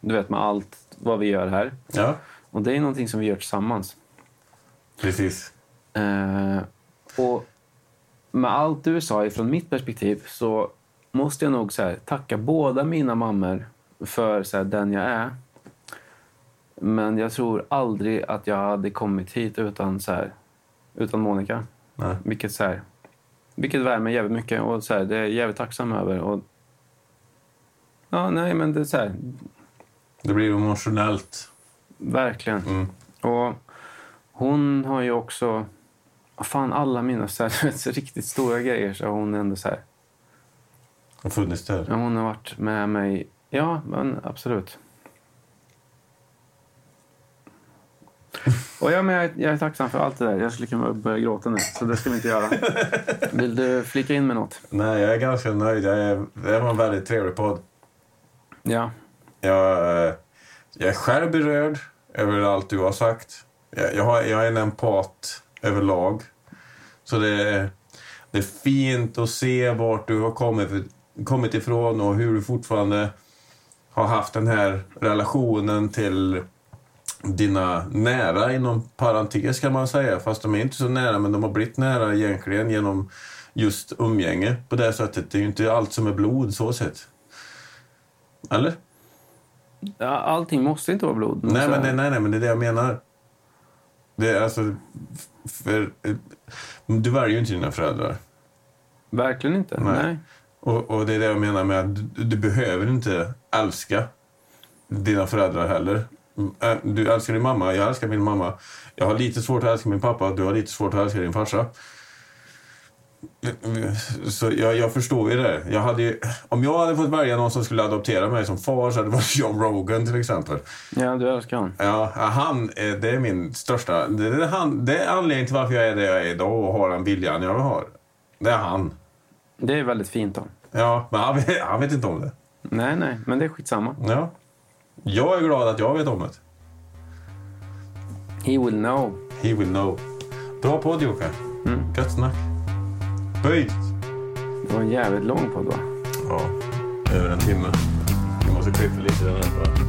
Du vet med allt vad vi gör här. Ja, Och det är någonting som vi gör tillsammans. precis. Eh, och med allt du sa ifrån mitt perspektiv så måste jag nog så här, tacka båda mina mammor för så här, den jag är. Men jag tror aldrig att jag hade kommit hit utan, så här, utan Monica. Nej. Vilket, så här, vilket värmer jävligt mycket och så här, det är jag jävligt tacksam över. Och, ja, nej, men det är så Det blir emotionellt. verkligen. Mm. Och hon har ju också... Fan, alla mina så riktigt stora grejer så har hon ändå så Och funnits där. Ja, hon har varit med mig. Ja, men absolut. Och ja, men jag, jag är tacksam för allt det där. Jag skulle kunna börja gråta nu, så det ska vi inte göra. Vill du flika in med något? Nej, jag är ganska nöjd. Jag är, det var en väldigt trevlig podd. Ja. Jag, eh, jag är själv berörd över allt du har sagt. Jag, jag, har, jag är en empat överlag. Så det, det är fint att se vart du har kommit, kommit ifrån och hur du fortfarande har haft den här relationen till dina nära inom parentes kan man säga. Fast de är inte så nära men de har blivit nära egentligen genom just umgänge på det sättet. Det är ju inte allt som är blod så sett. Eller? Allting måste inte vara blod. Nej, men, nej, nej, nej, men det är det jag menar. Det är alltså... För, eh, du väljer ju inte dina föräldrar. Verkligen inte. Nej. Nej. Och, och det är det jag menar med att du, du behöver inte älska dina föräldrar heller. Du älskar din mamma, jag älskar min mamma. Jag har lite svårt att älska min pappa, du har lite svårt att älska din farsa. Så jag, jag förstår ju det. Jag hade ju, om jag hade fått välja någon som skulle adoptera mig som far så hade det varit John Rogan till exempel. Ja, du älskar honom. Ja, han, är- det är min största... Det är, han, det är anledningen till varför jag är där jag är idag och har den viljan jag har. Det är han. Det är väldigt fint då. Ja, men han vet, han vet inte om det. Nej, nej, men det är skitsamma. Ja. Jag är glad att jag vet om det. He will know. He will know. Bra podd Jocke. Mm. Gött snack. Böjt. Det var en jävligt lång podd va? Ja, över en timme. Vi måste klippa lite den här. bara.